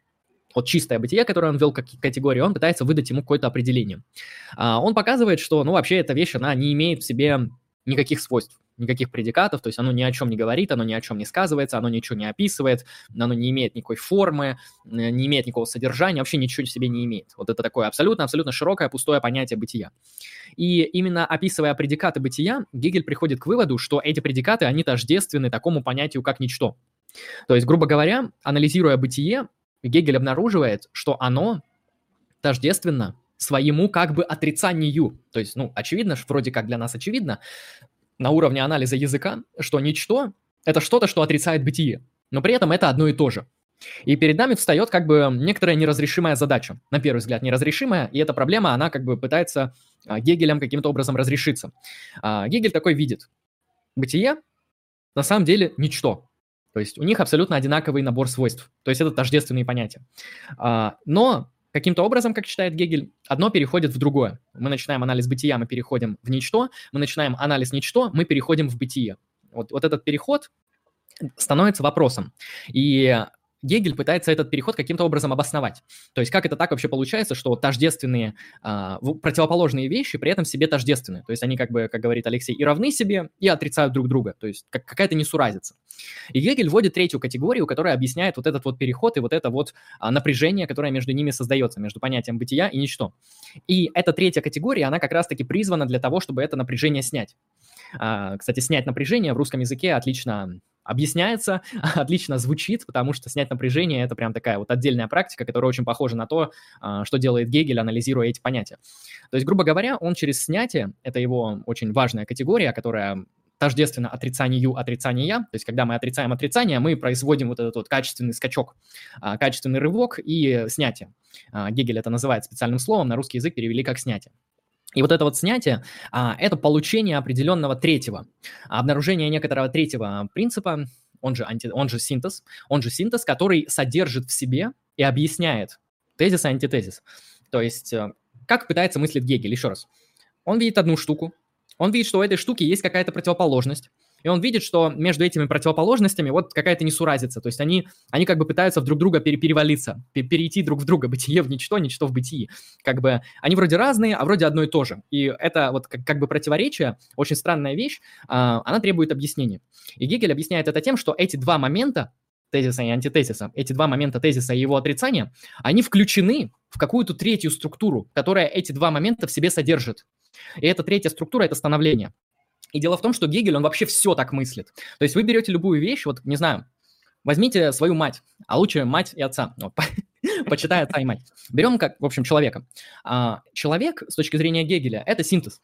вот чистое бытие, которое он ввел как категорию, он пытается выдать ему какое-то определение. А, он показывает, что, ну, вообще эта вещь, она не имеет в себе никаких свойств, никаких предикатов, то есть оно ни о чем не говорит, оно ни о чем не сказывается, оно ничего не описывает, оно не имеет никакой формы, не имеет никакого содержания, вообще ничего в себе не имеет. Вот это такое абсолютно-абсолютно широкое, пустое понятие бытия. И именно описывая предикаты бытия, Гегель приходит к выводу, что эти предикаты, они тождественны такому понятию, как ничто. То есть, грубо говоря, анализируя бытие, Гегель обнаруживает, что оно тождественно своему как бы отрицанию. То есть, ну, очевидно, вроде как для нас очевидно, на уровне анализа языка, что ничто – это что-то, что отрицает бытие. Но при этом это одно и то же. И перед нами встает как бы некоторая неразрешимая задача. На первый взгляд неразрешимая, и эта проблема, она как бы пытается а, Гегелем каким-то образом разрешиться. А, Гегель такой видит. Бытие на самом деле ничто. То есть у них абсолютно одинаковый набор свойств. То есть это тождественные понятия. А, но каким-то образом, как считает Гегель, одно переходит в другое. Мы начинаем анализ бытия, мы переходим в ничто, мы начинаем анализ ничто, мы переходим в бытие. Вот, вот этот переход становится вопросом. И Гегель пытается этот переход каким-то образом обосновать. То есть как это так вообще получается, что тождественные, а, противоположные вещи при этом себе тождественны. То есть они, как бы, как говорит Алексей, и равны себе, и отрицают друг друга. То есть как, какая-то несуразица. И Гегель вводит третью категорию, которая объясняет вот этот вот переход и вот это вот а, напряжение, которое между ними создается, между понятием бытия и ничто. И эта третья категория, она как раз-таки призвана для того, чтобы это напряжение снять. А, кстати, снять напряжение в русском языке отлично объясняется, отлично звучит, потому что снять напряжение – это прям такая вот отдельная практика, которая очень похожа на то, а, что делает Гегель, анализируя эти понятия. То есть, грубо говоря, он через снятие, это его очень важная категория, которая тождественно отрицанию отрицания. То есть, когда мы отрицаем отрицание, мы производим вот этот вот качественный скачок, а, качественный рывок и снятие. А, Гегель это называет специальным словом, на русский язык перевели как снятие. И вот это вот снятие а, – это получение определенного третьего, обнаружение некоторого третьего принципа, он же, анти, он же синтез, он же синтез, который содержит в себе и объясняет тезис и антитезис. То есть, э, как пытается мыслить Гегель, еще раз. Он видит одну штуку, он видит, что у этой штуки есть какая-то противоположность, и он видит, что между этими противоположностями вот какая-то несуразица, то есть они, они как бы пытаются в друг друга пере перевалиться, перейти друг в друга, бытие в ничто, ничто в бытии. Как бы они вроде разные, а вроде одно и то же. И это вот как, как бы противоречие, очень странная вещь, а, она требует объяснения. И Гегель объясняет это тем, что эти два момента, тезиса и антитезиса, эти два момента тезиса и его отрицания, они включены в какую-то третью структуру, которая эти два момента в себе содержит. И эта третья структура – это становление. И дело в том, что Гегель, он вообще все так мыслит. То есть вы берете любую вещь, вот, не знаю, возьмите свою мать, а лучше мать и отца. Ну, почитай отца и мать. Берем как, в общем, человека. А, человек, с точки зрения Гегеля, это синтез.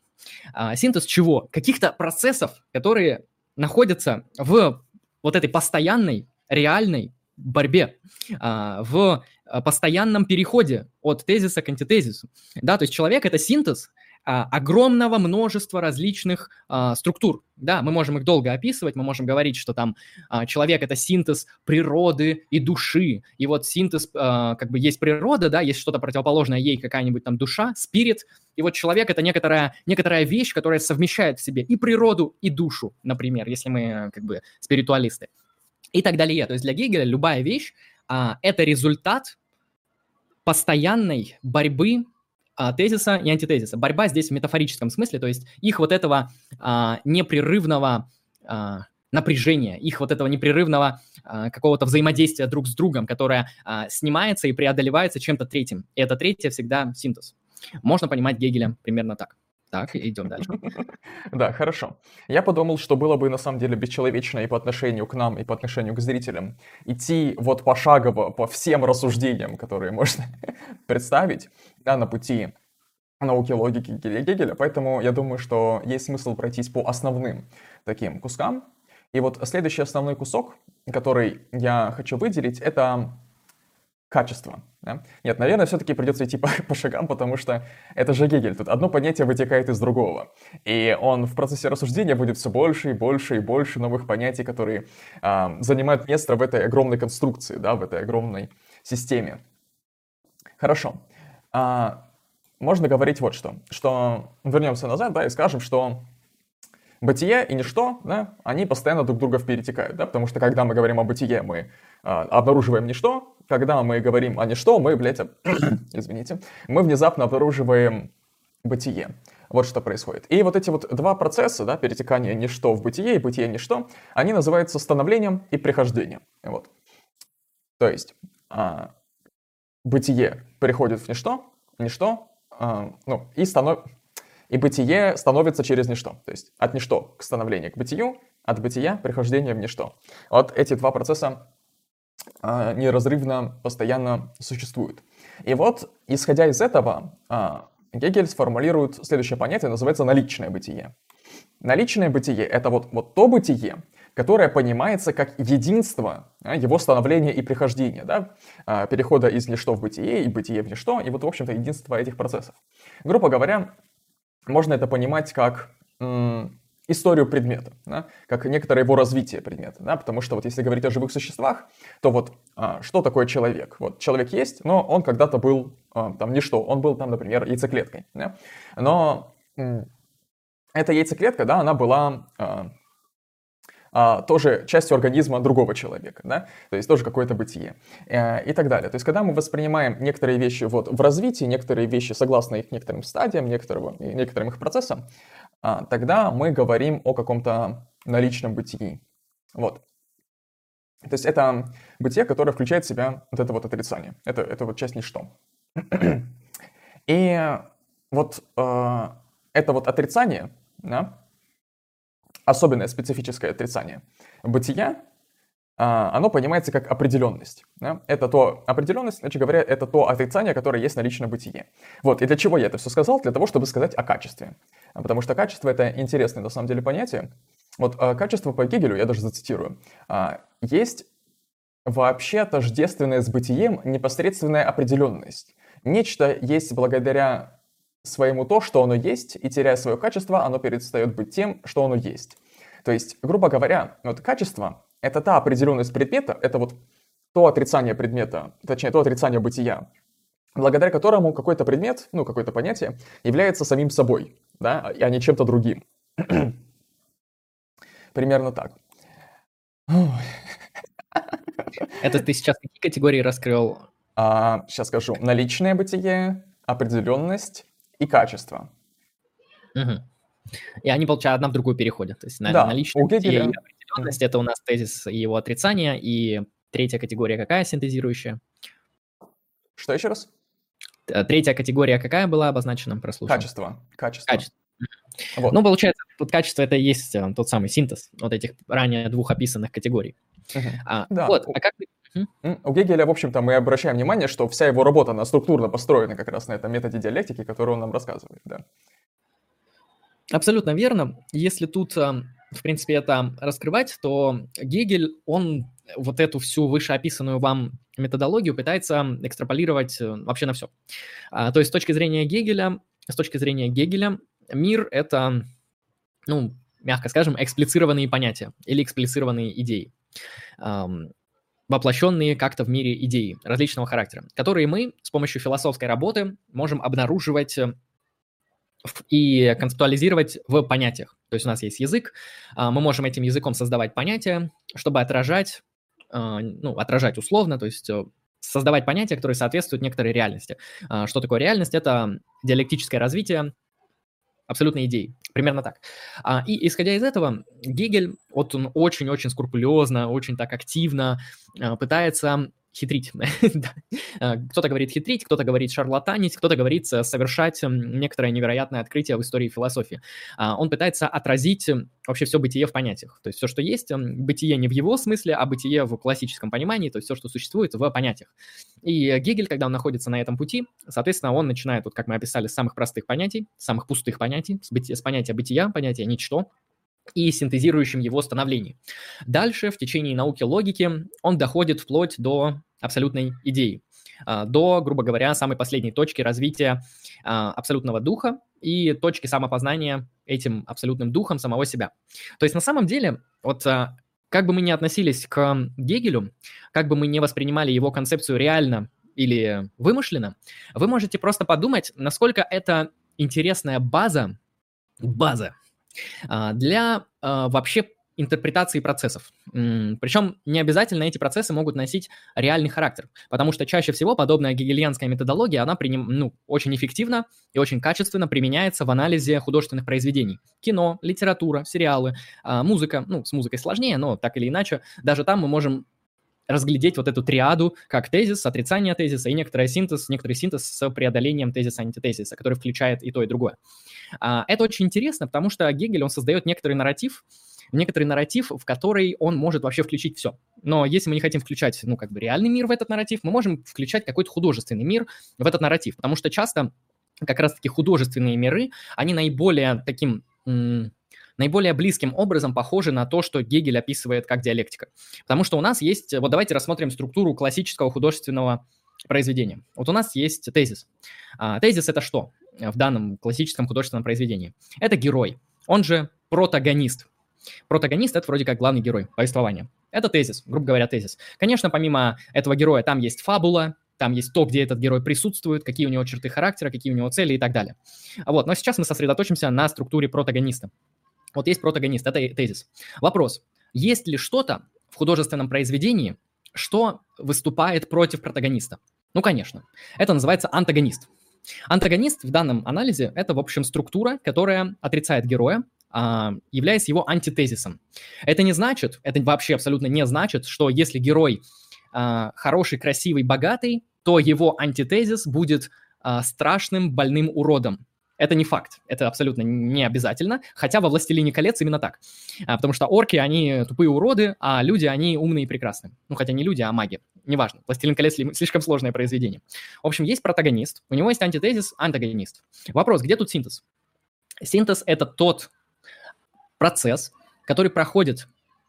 А, синтез чего? Каких-то процессов, которые находятся в вот этой постоянной, реальной борьбе, а, в постоянном переходе от тезиса к антитезису. Да, то есть человек – это синтез а, огромного множества различных а, структур. Да, мы можем их долго описывать, мы можем говорить, что там а, человек это синтез природы и души. И вот синтез, а, как бы есть природа, да, есть что-то противоположное ей, какая-нибудь там душа, спирит. И вот человек это некоторая, некоторая вещь, которая совмещает в себе и природу, и душу, например, если мы как бы спиритуалисты. И так далее. То есть для Гегеля любая вещь а, это результат постоянной борьбы а, тезиса и антитезиса. Борьба здесь в метафорическом смысле, то есть их вот этого а, непрерывного а, напряжения, их вот этого непрерывного а, какого-то взаимодействия друг с другом, которое а, снимается и преодолевается чем-то третьим. И это третье всегда синтез. Можно понимать Гегеля примерно так. Так, идем дальше. Да, хорошо. Я подумал, что было бы на самом деле бесчеловечно и по отношению к нам, и по отношению к зрителям идти вот пошагово по всем рассуждениям, которые можно представить, да, на пути науки логики Гегеля, поэтому я думаю, что есть смысл пройтись по основным таким кускам. И вот следующий основной кусок, который я хочу выделить, это качество. Да? Нет, наверное, все-таки придется идти по, по шагам, потому что это же Гегель. Тут одно понятие вытекает из другого. И он в процессе рассуждения будет все больше и больше и больше новых понятий, которые а, занимают место в этой огромной конструкции, да, в этой огромной системе. Хорошо. А, можно говорить вот что. Что вернемся назад, да, и скажем, что бытие и ничто, да, они постоянно друг друга перетекают, да, потому что когда мы говорим о бытие, мы а, обнаруживаем ничто, когда мы говорим о ничто, мы, блядь, извините, мы внезапно обнаруживаем бытие. Вот что происходит. И вот эти вот два процесса, да, перетекание ничто в бытие и бытие ничто, они называются становлением и прихождением. Вот. То есть а, бытие переходит в ничто, ничто, а, ну, и станов и бытие становится через ничто. То есть от ничто к становлению к бытию, от бытия прихождение в ничто. Вот эти два процесса неразрывно, постоянно существуют. И вот, исходя из этого, а, Гегель сформулирует следующее понятие, называется наличное бытие. Наличное бытие — это вот, вот то бытие, которое понимается как единство а, его становления и прихождения, да? перехода из ничто в бытие и бытие в ничто, и вот, в общем-то, единство этих процессов. Грубо говоря, можно это понимать как историю предмета, да, как некоторое его развитие предмета, да, потому что вот если говорить о живых существах, то вот а, что такое человек? Вот человек есть, но он когда-то был а, там ничто, он был там, например, яйцеклеткой, да, но м, эта яйцеклетка, да, она была а, а, тоже частью организма другого человека, да, то есть тоже какое-то бытие э, и так далее. То есть когда мы воспринимаем некоторые вещи вот в развитии, некоторые вещи согласно их некоторым стадиям, некоторым, некоторым их процессам, тогда мы говорим о каком-то наличном бытии. Вот. То есть это бытие, которое включает в себя вот это вот отрицание. Это, это вот часть ничто. И вот э, это вот отрицание, да, особенное специфическое отрицание бытия, а, оно понимается как определенность. Да? Это то, определенность, иначе говоря, это то отрицание, которое есть на личном бытие. Вот, и для чего я это все сказал? Для того, чтобы сказать о качестве. Потому что качество — это интересное, на самом деле, понятие. Вот а, качество по Гегелю, я даже зацитирую, а, есть вообще тождественная с бытием непосредственная определенность. Нечто есть благодаря своему то, что оно есть, и теряя свое качество, оно перестает быть тем, что оно есть. То есть, грубо говоря, вот качество — это та определенность предмета, это вот то отрицание предмета, точнее, то отрицание бытия, благодаря которому какой-то предмет, ну, какое-то понятие является самим собой, да, а не чем-то другим. Примерно так. Это ты сейчас какие категории раскрыл? А, сейчас скажу. Наличное бытие, определенность, и качество. Угу. И они, получается, одна в другую переходят. То есть да, наличие и определенность — это у нас тезис и его отрицание, и третья категория какая синтезирующая? Что еще раз? Третья категория какая была обозначена? Прослушал. Качество. Качество. Качество. Вот. Ну, получается, тут качество это и есть э, тот самый синтез вот этих ранее двух описанных категорий. Uh-huh. А, да. Вот, а как у Гегеля, в общем-то, мы обращаем внимание, что вся его работа, она структурно построена как раз на этом методе диалектики, который он нам рассказывает, да. Абсолютно верно. Если тут, э, в принципе, это раскрывать, то Гегель, он вот эту всю вышеописанную вам методологию пытается экстраполировать э, вообще на все. А, то есть с точки зрения Гегеля, с точки зрения Гегеля, мир — это, ну, мягко скажем, эксплицированные понятия или эксплицированные идеи, воплощенные как-то в мире идеи различного характера, которые мы с помощью философской работы можем обнаруживать э, и концептуализировать в понятиях. То есть у нас есть язык, а, мы можем этим языком создавать понятия, чтобы отражать, а, ну, отражать условно, то есть э, создавать понятия, которые соответствуют некоторой реальности. А, что такое реальность? Это диалектическое развитие абсолютной идеи. Примерно так. И исходя из этого, Гегель, вот он очень-очень скрупулезно, очень так активно пытается хитрить. А, кто-то говорит хитрить, кто-то говорит шарлатанить, кто-то говорит э, совершать некоторое невероятное открытие в истории философии. А, он пытается отразить вообще все бытие в понятиях. То есть все, что есть, бытие не в его смысле, а бытие в классическом понимании, то есть все, что существует в понятиях. И Гегель, когда он находится на этом пути, соответственно, он начинает, вот как мы описали, с самых простых понятий, самых пустых понятий, с, бытия, с понятия бытия, понятия ничто, и синтезирующим его становлении. Дальше, в течение науки логики, он доходит вплоть до абсолютной идеи, а, до, грубо говоря, самой последней точки развития а, абсолютного духа и точки самопознания этим абсолютным духом самого себя. То есть на самом деле, вот а, как бы мы ни относились к Гегелю, как бы мы не воспринимали его концепцию реально или вымышленно, вы можете просто подумать, насколько это интересная база, база для а, вообще интерпретации процессов. Причем не обязательно эти процессы могут носить реальный характер, потому что чаще всего подобная гегельянская методология, она приним, ну, очень эффективно и очень качественно применяется в анализе художественных произведений. Кино, литература, сериалы, а, музыка, ну, с музыкой сложнее, но так или иначе, даже там мы можем разглядеть вот эту триаду как тезис, отрицание тезиса и некоторый синтез, некоторый синтез с преодолением тезиса-антитезиса, который включает и то, и другое. А, это очень интересно, потому что Гегель, он создает некоторый нарратив, некоторый нарратив, в который он может вообще включить все. Но если мы не хотим включать, ну, как бы реальный мир в этот нарратив, мы можем включать какой-то художественный мир в этот нарратив, потому что часто как раз-таки художественные миры, они наиболее таким наиболее близким образом похожи на то, что Гегель описывает как диалектика. Потому что у нас есть, вот давайте рассмотрим структуру классического художественного произведения. Вот у нас есть тезис. А, тезис это что в данном классическом художественном произведении? Это герой, он же протагонист. Протагонист — это вроде как главный герой повествования. Это тезис, грубо говоря, тезис. Конечно, помимо этого героя там есть фабула, там есть то, где этот герой присутствует, какие у него черты характера, какие у него цели и так далее. Вот, но сейчас мы сосредоточимся на структуре протагониста. Вот есть протагонист, это тезис. Вопрос. Есть ли что-то в художественном произведении, что выступает против протагониста? Ну, конечно. Это называется антагонист. Антагонист в данном анализе – это, в общем, структура, которая отрицает героя, а, являясь его антитезисом. Это не значит, это вообще абсолютно не значит, что если герой а, хороший, красивый, богатый, то его антитезис будет а, страшным, больным уродом. Это не факт, это абсолютно не обязательно, хотя во «Властелине колец» именно так. А, потому что орки, они тупые уроды, а люди, они умные и прекрасные. Ну, хотя не люди, а маги. Неважно, «Властелин колец» слишком сложное произведение. В общем, есть протагонист, у него есть антитезис, антагонист. Вопрос, где тут синтез? Синтез – это тот процесс, который проходит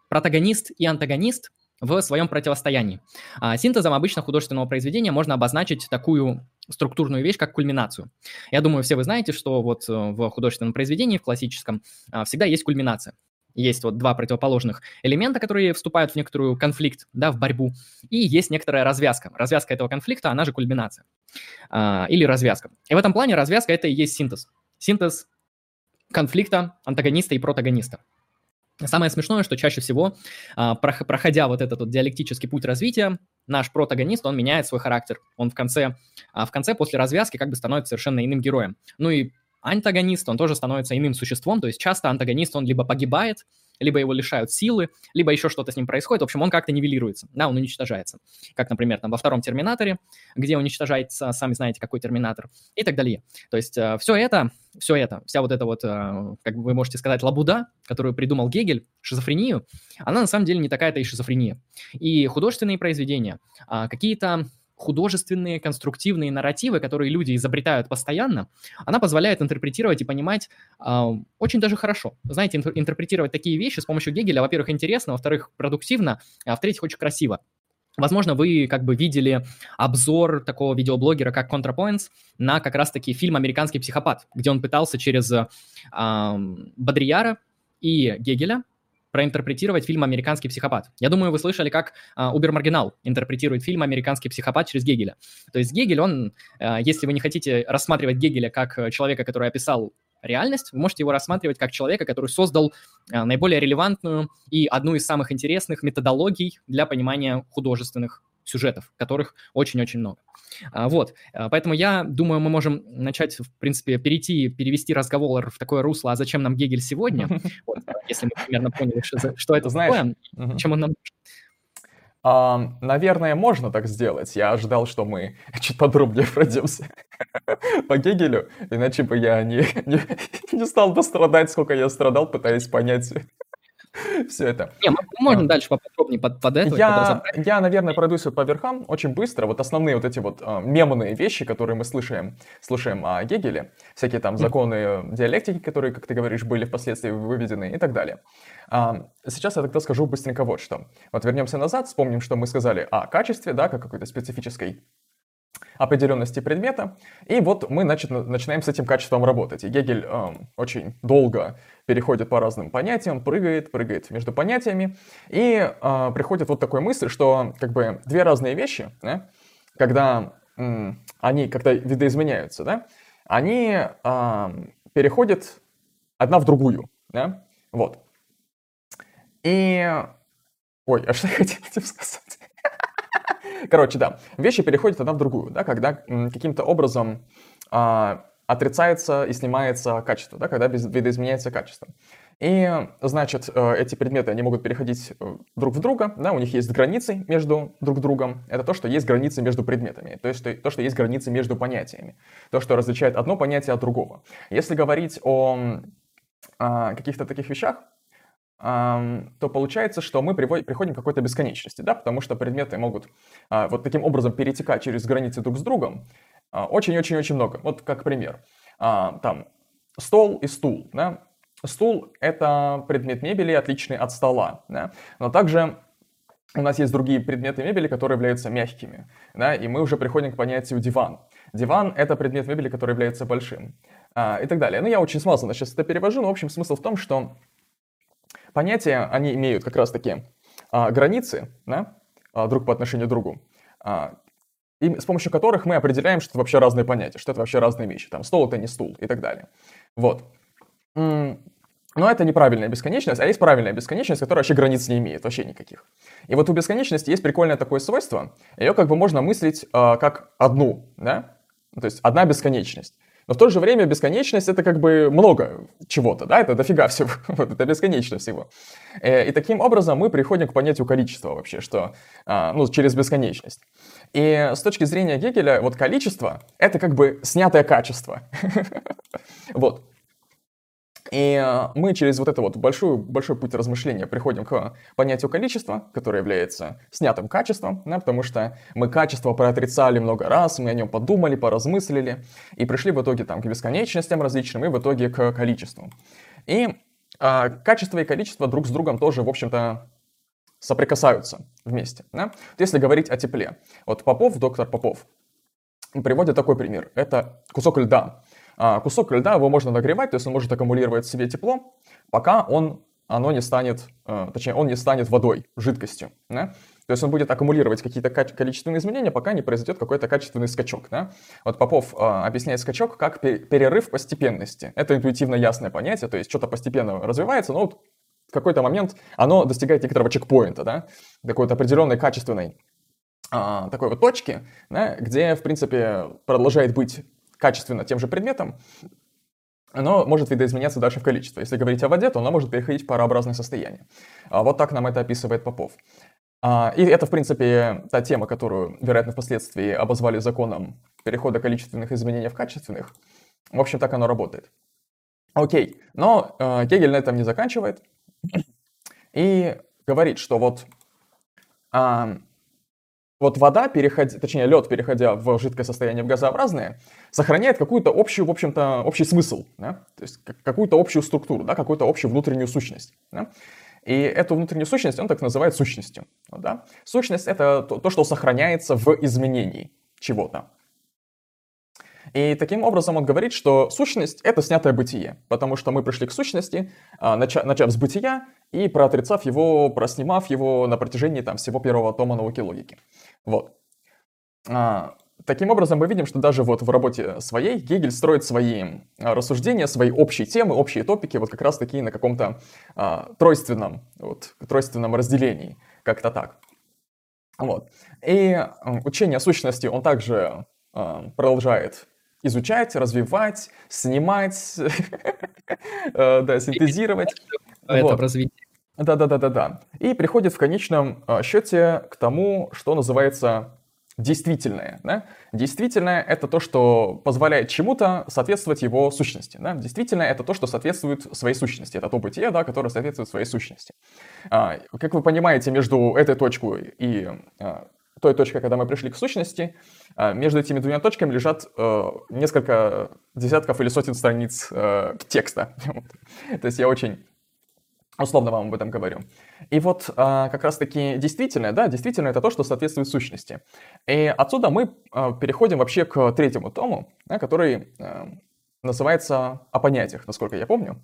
протагонист и антагонист в своем противостоянии. А синтезом обычно художественного произведения можно обозначить такую структурную вещь, как кульминацию. Я думаю, все вы знаете, что вот э, в художественном произведении, в классическом, а, всегда есть кульминация. Есть вот два противоположных элемента, которые вступают в некоторую конфликт, да, в борьбу, и есть некоторая развязка. Развязка этого конфликта, она же кульминация а, или развязка. И в этом плане развязка это и есть синтез. Синтез конфликта антагониста и протагониста. Самое смешное, что чаще всего, а, проходя вот этот вот диалектический путь развития, наш протагонист, он меняет свой характер. Он в конце, а, в конце после развязки как бы становится совершенно иным героем. Ну и антагонист, он тоже становится иным существом, то есть часто антагонист, он либо погибает, либо его лишают силы, либо еще что-то с ним происходит. В общем, он как-то нивелируется, да, он уничтожается. Как, например, там во втором Терминаторе, где уничтожается, сами знаете, какой Терминатор, и так далее. То есть э, все это, все это, вся вот эта вот, э, как вы можете сказать, лабуда, которую придумал Гегель, шизофрению, она на самом деле не такая-то и шизофрения. И художественные произведения, а, какие-то художественные, конструктивные нарративы, которые люди изобретают постоянно, она позволяет интерпретировать и понимать э, очень даже хорошо. Знаете, интерпретировать такие вещи с помощью Гегеля, во-первых, интересно, во-вторых, продуктивно, а в-третьих, очень красиво. Возможно, вы как бы видели обзор такого видеоблогера, как ContraPoints, на как раз-таки фильм «Американский психопат», где он пытался через э, Бодрияра и Гегеля проинтерпретировать фильм «Американский психопат». Я думаю, вы слышали, как uh, Убер Маргинал интерпретирует фильм «Американский психопат» через Гегеля. То есть Гегель, он, uh, если вы не хотите рассматривать Гегеля как э, человека, который описал реальность, вы можете его рассматривать как человека, который создал uh, наиболее релевантную и одну из самых интересных методологий для понимания художественных сюжетов, которых очень-очень много. А, вот, а, поэтому я думаю, мы можем начать, в принципе, перейти, перевести разговор в такое русло, а зачем нам Гегель сегодня, вот, если мы примерно поняли, что, что это Знаешь, такое, чем он нам Uh, наверное, можно так сделать. Я ожидал, что мы чуть подробнее пройдемся по Гегелю, иначе бы я не, не, не стал бы страдать, сколько я страдал, пытаясь понять все это. Не, можно а. дальше поподробнее под, под это. Я, я, наверное, пройдусь по верхам очень быстро. Вот основные вот эти вот а, мемные вещи, которые мы слышаем, слушаем о Гегеле, всякие там законы диалектики, которые, как ты говоришь, были впоследствии выведены и так далее. А, сейчас я тогда скажу быстренько вот что. Вот вернемся назад, вспомним, что мы сказали о качестве, да, как какой-то специфической определенности предмета. И вот мы значит, начинаем с этим качеством работать. И Гегель э, очень долго переходит по разным понятиям, прыгает, прыгает между понятиями. И э, приходит вот такой мысль, что как бы две разные вещи, да, когда э, они когда видоизменяются, да, они э, переходят одна в другую. Да? Вот. И... Ой, а что я хотел сказать? Короче, да, вещи переходят одна в другую, да, когда каким-то образом а, отрицается и снимается качество, да, когда видоизменяется качество. И, значит, э, эти предметы, они могут переходить э, друг в друга, да, у них есть границы между друг другом. Это то, что есть границы между предметами, то есть то, что есть границы между понятиями, то, что различает одно понятие от другого. Если говорить о, о каких-то таких вещах, то получается, что мы приходим к какой-то бесконечности, да, потому что предметы могут а, вот таким образом перетекать через границы друг с другом а, очень-очень-очень много. Вот как пример. А, там стол и стул, да. Стул — это предмет мебели, отличный от стола, да, но также у нас есть другие предметы мебели, которые являются мягкими, да, и мы уже приходим к понятию диван. Диван — это предмет мебели, который является большим, и так далее. Ну, я очень смазанно сейчас это перевожу, но, в общем, смысл в том, что понятия, они имеют как раз-таки а, границы, да, а, друг по отношению к другу, а, и с помощью которых мы определяем, что это вообще разные понятия, что это вообще разные вещи. Там стол это не стул и так далее. Вот. Но это неправильная бесконечность, а есть правильная бесконечность, которая вообще границ не имеет, вообще никаких. И вот у бесконечности есть прикольное такое свойство, ее как бы можно мыслить э, как одну, да? То есть одна бесконечность. Но в то же время бесконечность это как бы много чего-то, да, это дофига всего, вот это бесконечно всего. Э, и таким образом мы приходим к понятию количества вообще, что, а, ну, через бесконечность. И с точки зрения Гегеля, вот количество — это как бы снятое качество. Вот. И э, мы через вот это вот большой, большой путь размышления приходим к понятию количества, которое является снятым качеством, да, потому что мы качество проотрицали много раз, мы о нем подумали, поразмыслили, и пришли в итоге там к бесконечностям различным и в итоге к количеству. И а, качество и количество друг с другом тоже, в общем-то, соприкасаются вместе. Да? Если говорить о тепле. Вот Попов, доктор Попов, приводит такой пример. Это кусок льда. А, кусок льда его можно нагревать, то есть он может аккумулировать в себе тепло, пока он, оно не станет, э, точнее, он не станет водой, жидкостью. Да? То есть он будет аккумулировать какие-то количественные изменения, пока не произойдет какой-то качественный скачок. Да? Вот Попов э, объясняет скачок как перерыв постепенности. Это интуитивно ясное понятие, то есть что-то постепенно развивается, но вот в какой-то момент оно достигает некоторого чекпоинта, да? такой вот определенной качественной а, такой вот точки, да, где, в принципе, продолжает быть качественно тем же предметом, оно может видоизменяться дальше в количестве. Если говорить о воде, то оно может переходить в парообразное состояние. А вот так нам это описывает Попов. А, и это, в принципе, та тема, которую, вероятно, впоследствии обозвали законом перехода количественных изменений в качественных. В общем, так оно работает. Окей, но э, Гегель на этом не заканчивает и говорит, что вот, э, вот вода, переходя, точнее лед, переходя в жидкое состояние, в газообразное, сохраняет какую-то общую, в общем-то, общий смысл, да? то есть какую-то общую структуру, да? какую-то общую внутреннюю сущность. Да? И эту внутреннюю сущность он так называет сущностью. Да? Сущность — это то, что сохраняется в изменении чего-то. И таким образом он говорит, что сущность — это снятое бытие, потому что мы пришли к сущности, а, начав, с бытия и проотрицав его, проснимав его на протяжении там, всего первого тома науки логики. Вот. А, таким образом, мы видим, что даже вот в работе своей Гегель строит свои рассуждения, свои общие темы, общие топики, вот как раз таки на каком-то а, тройственном, вот, тройственном разделении, как-то так. Вот. И учение о сущности он также а, продолжает изучать, развивать, снимать, э, да, синтезировать. Это развитие. Да-да-да-да-да. И приходит в конечном э, счете к тому, что называется действительное. Да? Действительное — это то, что позволяет чему-то соответствовать его сущности. Да? Действительное — это то, что соответствует своей сущности. Это то бытие, да, которое соответствует своей сущности. А, как вы понимаете, между этой точкой и а, той точкой, когда мы пришли к сущности, а, между этими двумя точками лежат э, несколько десятков или сотен страниц э, текста. То есть я очень условно вам об этом говорю. И вот а, как раз-таки действительно, да, действительно это то, что соответствует сущности. И отсюда мы а, переходим вообще к третьему тому, да, который называется «О понятиях», насколько я помню.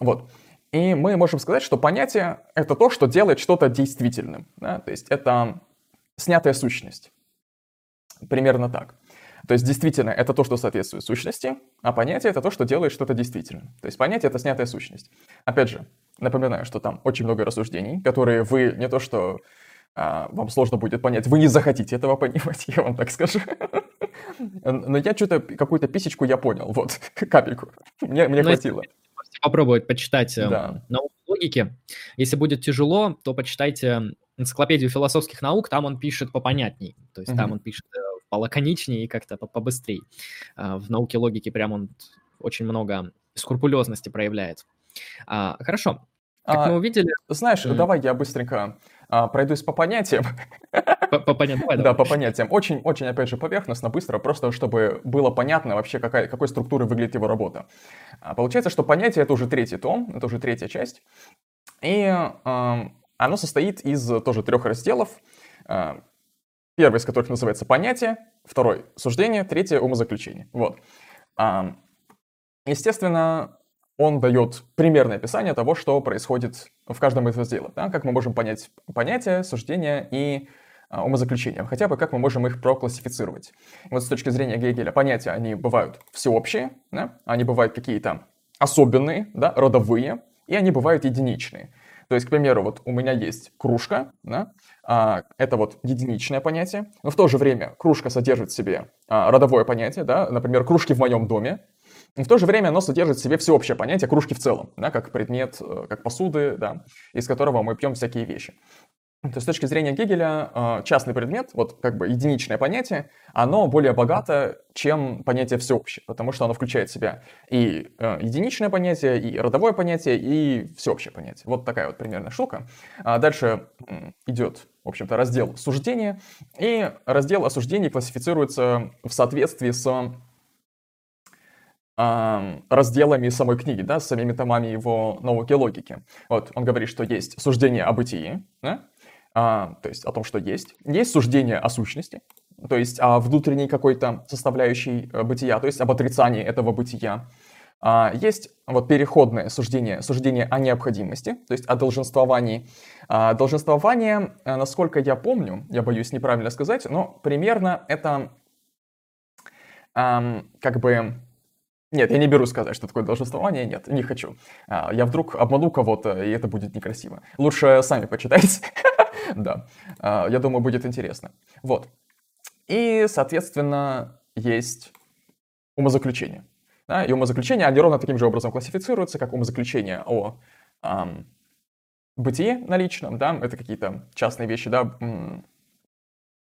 Вот. И мы можем сказать, что понятие — это то, что делает что-то действительным. Да? То есть это снятая сущность. Примерно так. То есть действительно это то, что соответствует сущности, а понятие это то, что делает что-то действительным. То есть понятие это снятая сущность. Опять же, напоминаю, что там очень много рассуждений, которые вы не то что а, вам сложно будет понять, вы не захотите этого понимать, я вам так скажу. Но я что-то, какую-то писечку я понял, вот, капельку. Мне, мне хватило. Попробовать почитать э, да. науку логики. Если будет тяжело, то почитайте энциклопедию философских наук, там он пишет попонятней, то есть mm-hmm. там он пишет э, полаконичнее и как-то побыстрее. А, в науке логики прям он очень много скрупулезности проявляет. А, хорошо. Как а, мы увидели... Знаешь, mm. давай я быстренько а, пройдусь по понятиям. По, по понятиям, давай, Да, по понятиям. Очень, очень, опять же, поверхностно, быстро, просто чтобы было понятно вообще, какая, какой структурой выглядит его работа. А, получается, что понятие — это уже третий том, это уже третья часть. И э, оно состоит из тоже трех разделов. Э, первый из которых называется понятие, второй — суждение, третье — умозаключение. Вот. Естественно, он дает примерное описание того, что происходит в каждом из разделов. Да? Как мы можем понять понятие, суждение и а, умозаключения, хотя бы как мы можем их проклассифицировать. Вот с точки зрения Гегеля понятия, они бывают всеобщие, да? они бывают какие-то особенные, да, родовые, и они бывают единичные. То есть, к примеру, вот у меня есть кружка, да, а, это вот единичное понятие, но в то же время кружка содержит в себе а, родовое понятие, да, например, кружки в моем доме, в то же время оно содержит в себе всеобщее понятие кружки в целом, да, как предмет, э, как посуды, да, из которого мы пьем всякие вещи. То есть с точки зрения Гегеля э, частный предмет, вот как бы единичное понятие, оно более богато, чем понятие всеобщее, потому что оно включает в себя и э, единичное понятие, и родовое понятие, и всеобщее понятие. Вот такая вот примерная штука. А дальше идет, в общем-то, раздел суждения, и раздел осуждений классифицируется в соответствии с разделами самой книги, да, с самими томами его науки логики. Вот, он говорит, что есть суждение о бытии, да, а, то есть о том, что есть. Есть суждение о сущности, то есть о внутренней какой-то составляющей э, бытия, то есть об отрицании этого бытия. А, есть вот переходное суждение, суждение о необходимости, то есть о долженствовании. А, долженствование, э, насколько я помню, я боюсь неправильно сказать, но примерно это как бы нет, я не беру сказать, что такое долженствование, нет, не хочу. А, я вдруг обману кого-то, и это будет некрасиво. Лучше сами почитайте. да, а, я думаю, будет интересно. Вот. И, соответственно, есть умозаключение. Да, и умозаключения, они ровно таким же образом классифицируются, как умозаключения о эм, бытие наличном, да, это какие-то частные вещи, да,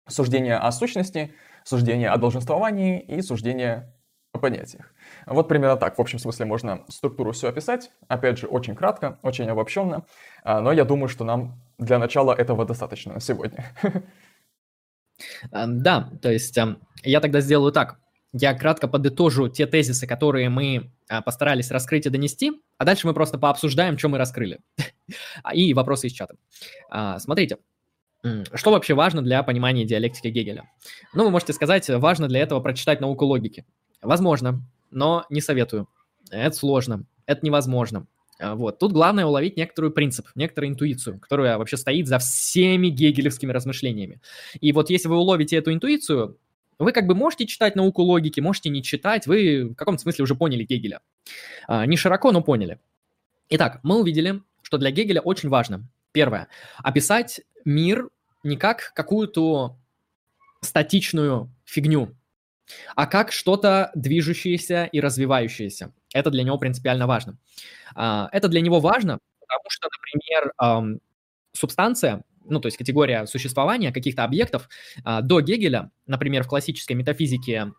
суждения о сущности, суждения о долженствовании и суждения о понятиях. Вот примерно так, в общем смысле, можно структуру все описать. Опять же, очень кратко, очень обобщенно, а, но я думаю, что нам для начала этого достаточно на сегодня. Да, то есть я тогда сделаю так. Я кратко подытожу те тезисы, которые мы а, постарались раскрыть и донести, а дальше мы просто пообсуждаем, что мы раскрыли. И вопросы из чата. А, смотрите, что вообще важно для понимания диалектики Гегеля? Ну, вы можете сказать, важно для этого прочитать науку логики. Возможно, но не советую. Это сложно, это невозможно. А, вот. Тут главное уловить некоторую принцип, некоторую интуицию, которая вообще стоит за всеми гегелевскими размышлениями. И вот если вы уловите эту интуицию, вы как бы можете читать науку логики, можете не читать, вы в каком-то смысле уже поняли Гегеля. А, не широко, но поняли. Итак, мы увидели, что для Гегеля очень важно, первое, описать мир не как какую-то статичную фигню, а как что-то движущееся и развивающееся. Это для него принципиально важно. А, это для него важно, потому что, например, субстанция, ну, то есть категория существования каких-то объектов а, до Гегеля, например, в классической метафизике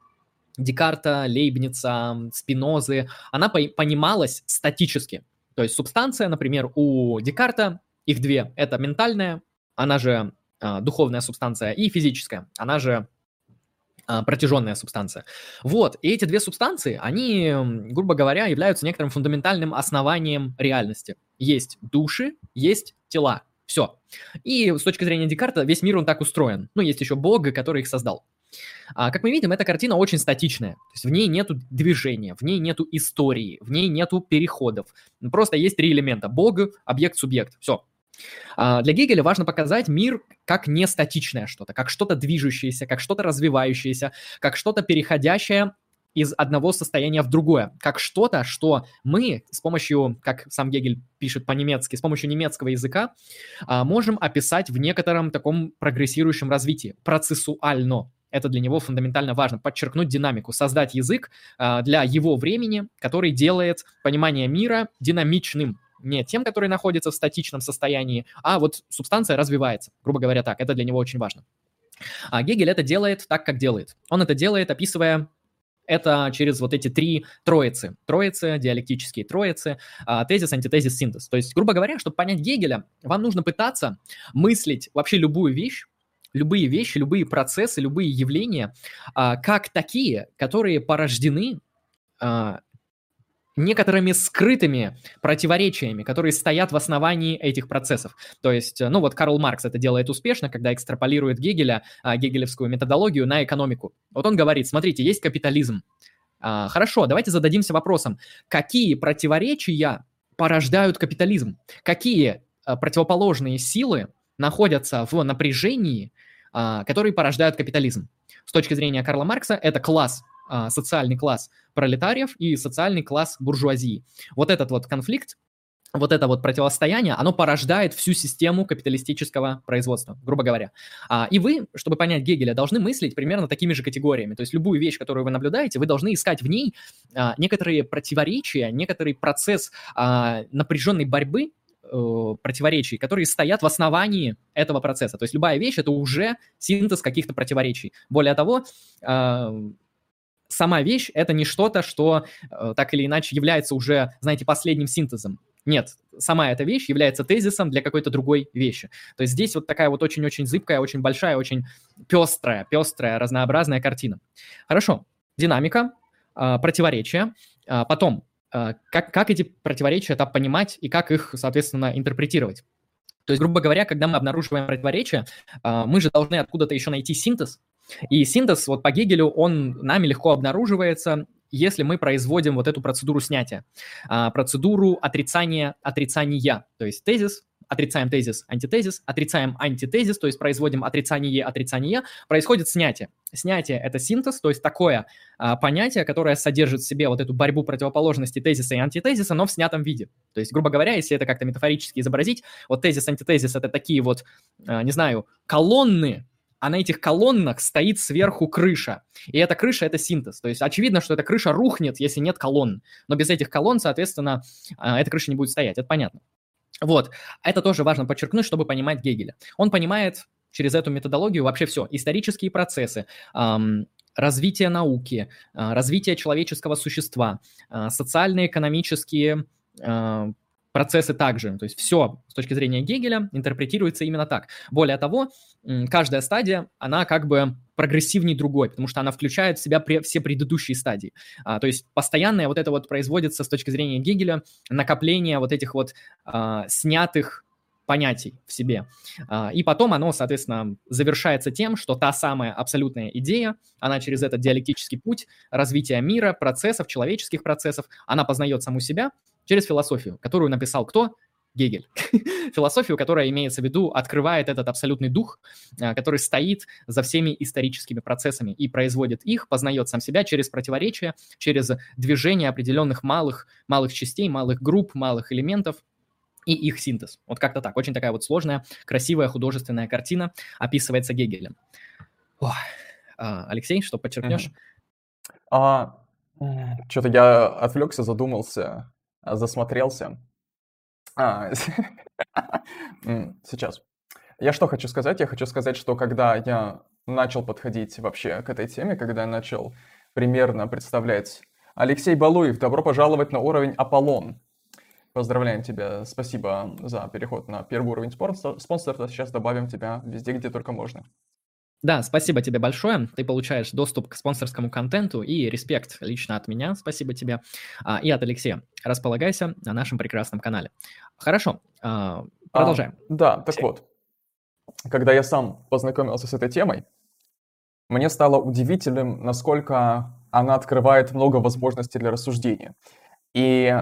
Декарта, Лейбница, Спинозы, она понималась статически. То есть субстанция, например, у Декарта, их две, это ментальная она же а, духовная субстанция, и физическая, она же протяженная субстанция. Вот, и эти две субстанции, они, грубо говоря, являются некоторым фундаментальным основанием реальности. Есть души, есть тела. Все. И с точки зрения Декарта, весь мир он так устроен. Ну, есть еще Бог, который их создал. А, как мы видим, эта картина очень статичная. То есть в ней нету движения, в ней нету истории, в ней нету переходов. Просто есть три элемента. Бог, объект, субъект. Все. А, для Гегеля важно показать мир как не статичное что-то, как что-то движущееся, как что-то развивающееся, как что-то переходящее из одного состояния в другое, как что-то, что мы с помощью, как сам Гегель пишет по-немецки, с помощью немецкого языка а, можем описать в некотором таком прогрессирующем развитии, процессуально. Это для него фундаментально важно, подчеркнуть динамику, создать язык а, для его времени, который делает понимание мира динамичным, не тем, который находится в статичном состоянии, а вот субстанция развивается, грубо говоря так, это для него очень важно. А Гегель это делает так, как делает. Он это делает, описывая это через вот эти три троицы. Троицы, диалектические троицы, а, тезис, антитезис, синтез. То есть, грубо говоря, чтобы понять Гегеля, вам нужно пытаться мыслить вообще любую вещь, любые вещи, любые процессы, любые явления, а, как такие, которые порождены а, некоторыми скрытыми противоречиями, которые стоят в основании этих процессов. То есть, ну вот Карл Маркс это делает успешно, когда экстраполирует Гегеля, а, гегелевскую методологию на экономику. Вот он говорит, смотрите, есть капитализм. А, хорошо, давайте зададимся вопросом, какие противоречия порождают капитализм? Какие а, противоположные силы находятся в напряжении, которые порождают капитализм? С точки зрения Карла Маркса, это класс а, социальный класс пролетариев и социальный класс буржуазии. Вот этот вот конфликт, вот это вот противостояние, оно порождает всю систему капиталистического производства, грубо говоря. А, и вы, чтобы понять Гегеля, должны мыслить примерно такими же категориями. То есть любую вещь, которую вы наблюдаете, вы должны искать в ней а, некоторые противоречия, некоторый процесс а, напряженной борьбы э, противоречий, которые стоят в основании этого процесса. То есть любая вещь это уже синтез каких-то противоречий. Более того, сама вещь — это не что-то, что э, так или иначе является уже, знаете, последним синтезом. Нет, сама эта вещь является тезисом для какой-то другой вещи. То есть здесь вот такая вот очень-очень зыбкая, очень большая, очень пестрая, пестрая, разнообразная картина. Хорошо, динамика, э, противоречия. Э, потом, э, как, как эти противоречия это понимать и как их, соответственно, интерпретировать. То есть, грубо говоря, когда мы обнаруживаем противоречия, мы же должны откуда-то еще найти синтез, и синтез вот по Гегелю, он нами легко обнаруживается, если мы производим вот эту процедуру снятия, а, процедуру отрицания отрицания. То есть тезис, отрицаем тезис, антитезис, отрицаем антитезис, то есть производим отрицание отрицания, происходит снятие. Снятие – это синтез, то есть такое а, понятие, которое содержит в себе вот эту борьбу противоположностей тезиса и антитезиса, но в снятом виде. То есть, грубо говоря, если это как-то метафорически изобразить, вот тезис, антитезис – это такие вот, а, не знаю, колонны, а на этих колоннах стоит сверху крыша. И эта крыша — это синтез. То есть очевидно, что эта крыша рухнет, если нет колонн. Но без этих колонн, соответственно, а, эта крыша не будет стоять. Это понятно. Вот. Это тоже важно подчеркнуть, чтобы понимать Гегеля. Он понимает через эту методологию вообще все. Исторические процессы, развитие науки, э, развитие человеческого существа, э, социальные, экономические э, процессы также. То есть все с точки зрения Гегеля интерпретируется именно так. Более того, каждая стадия, она как бы прогрессивней другой, потому что она включает в себя все предыдущие стадии. А, то есть постоянное вот это вот производится с точки зрения Гегеля накопление вот этих вот а, снятых понятий в себе. А, и потом оно, соответственно, завершается тем, что та самая абсолютная идея, она через этот диалектический путь развития мира, процессов, человеческих процессов, она познает саму себя, через философию, которую написал кто? Гегель. Философию, которая имеется в виду, открывает этот абсолютный дух, а, который стоит за всеми историческими процессами и производит их, познает сам себя через противоречия, через движение определенных малых, малых частей, малых групп, малых элементов, и их синтез. Вот как-то так. Очень такая вот сложная, красивая художественная картина описывается Гегелем. Ох. А, Алексей, что подчеркнешь? А, что-то я отвлекся, задумался. А, засмотрелся. А, сейчас. Я что хочу сказать? Я хочу сказать, что когда я начал подходить вообще к этой теме, когда я начал примерно представлять Алексей Балуев, добро пожаловать на уровень Аполлон. Поздравляем тебя, спасибо за переход на первый уровень спонсора. Сейчас добавим тебя везде, где только можно. Да, спасибо тебе большое. Ты получаешь доступ к спонсорскому контенту и респект лично от меня. Спасибо тебе. А, и от Алексея. Располагайся на нашем прекрасном канале. Хорошо, а, продолжаем. А, да, так вот. Когда я сам познакомился с этой темой, мне стало удивительным, насколько она открывает много возможностей для рассуждения. И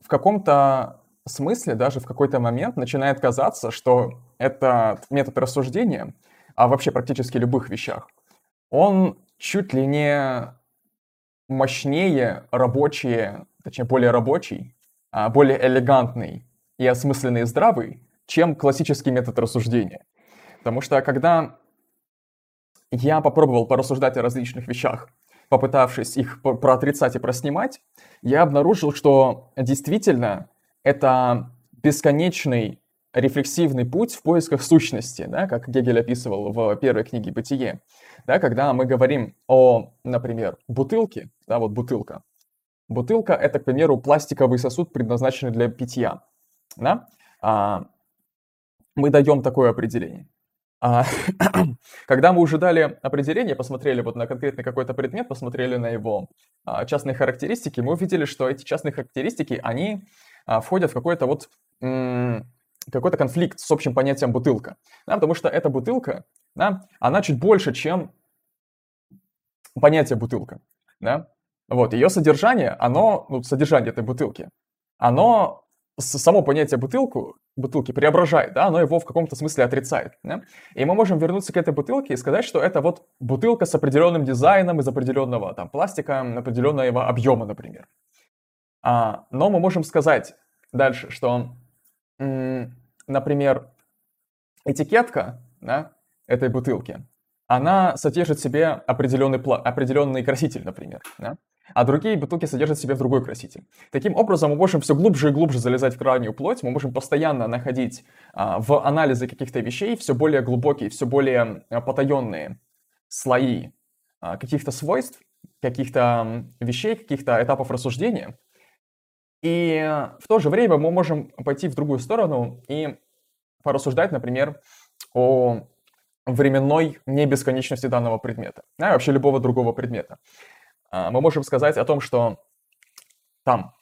в каком-то смысле, даже в какой-то момент начинает казаться, что этот метод рассуждения — а вообще практически любых вещах, он чуть ли не мощнее рабочие, точнее более рабочий, а более элегантный и осмысленный и здравый, чем классический метод рассуждения. Потому что когда я попробовал порассуждать о различных вещах, попытавшись их проотрицать и проснимать, я обнаружил, что действительно это бесконечный рефлексивный путь в поисках сущности, да, как Гегель описывал в первой книге «Бытие». Да, когда мы говорим о, например, бутылке, да, вот бутылка. Бутылка – это, к примеру, пластиковый сосуд, предназначенный для питья. Да? А, мы даем такое определение. А, когда мы уже дали определение, посмотрели вот на конкретный какой-то предмет, посмотрели на его а, частные характеристики, мы увидели, что эти частные характеристики, они а, входят в какой-то вот какой-то конфликт с общим понятием бутылка. Да, потому что эта бутылка, да, она чуть больше, чем понятие бутылка. Да? Вот, ее содержание, оно, ну, содержание этой бутылки, оно само понятие бутылку, бутылки преображает, да, оно его в каком-то смысле отрицает. Да? И мы можем вернуться к этой бутылке и сказать, что это вот бутылка с определенным дизайном из определенного там пластика, определенного объема, например. А, но мы можем сказать дальше, что например, этикетка да, этой бутылки, она содержит в себе определенный, определенный краситель, например, да? а другие бутылки содержат в себе другой краситель. Таким образом, мы можем все глубже и глубже залезать в крайнюю плоть, мы можем постоянно находить а, в анализе каких-то вещей все более глубокие, все более а, потаенные слои а, каких-то свойств, каких-то вещей, каких-то этапов рассуждения, и в то же время мы можем пойти в другую сторону и порассуждать, например, о временной небесконечности данного предмета, да, вообще любого другого предмета. А, мы можем сказать о том, что там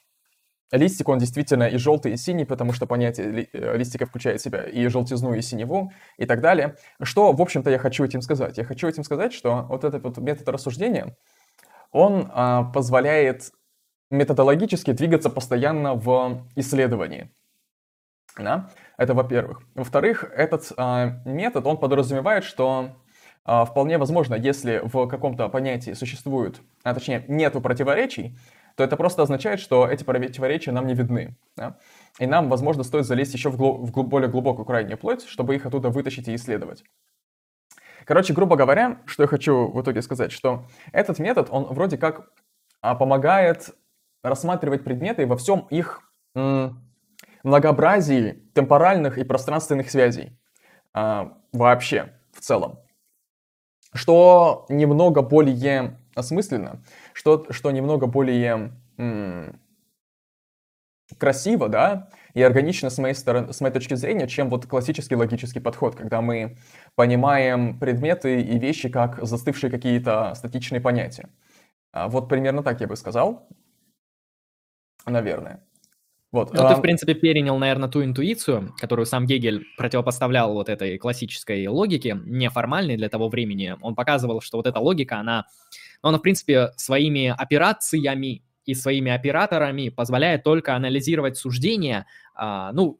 листик, он действительно и желтый, и синий, потому что понятие э, листика включает в себя и желтизну, и синеву, и так далее. Что, в общем-то, я хочу этим сказать? Я хочу этим сказать, что вот этот вот метод рассуждения, он а, позволяет методологически двигаться постоянно в исследовании. Да? Это во-первых. Во-вторых, этот э, метод, он подразумевает, что э, вполне возможно, если в каком-то понятии существует, а точнее нету противоречий, то это просто означает, что эти противоречия нам не видны. Да? И нам, возможно, стоит залезть еще в, глуб- в глуб- более глубокую крайнюю плоть, чтобы их оттуда вытащить и исследовать. Короче, грубо говоря, что я хочу в итоге сказать, что этот метод, он вроде как а, помогает рассматривать предметы во всем их многообразии темпоральных и пространственных связей а, вообще в целом. Что немного более осмысленно, что, что немного более красиво, да, и органично с моей, стороны, с моей точки зрения, чем вот классический логический подход, когда мы понимаем предметы и вещи как застывшие какие-то статичные понятия. А вот примерно так я бы сказал, наверное. Вот. Ну, а... ты, в принципе, перенял, наверное, ту интуицию, которую сам Гегель противопоставлял вот этой классической логике, неформальной для того времени. Он показывал, что вот эта логика, она, ну, она, в принципе, своими операциями и своими операторами позволяет только анализировать суждения, а, ну,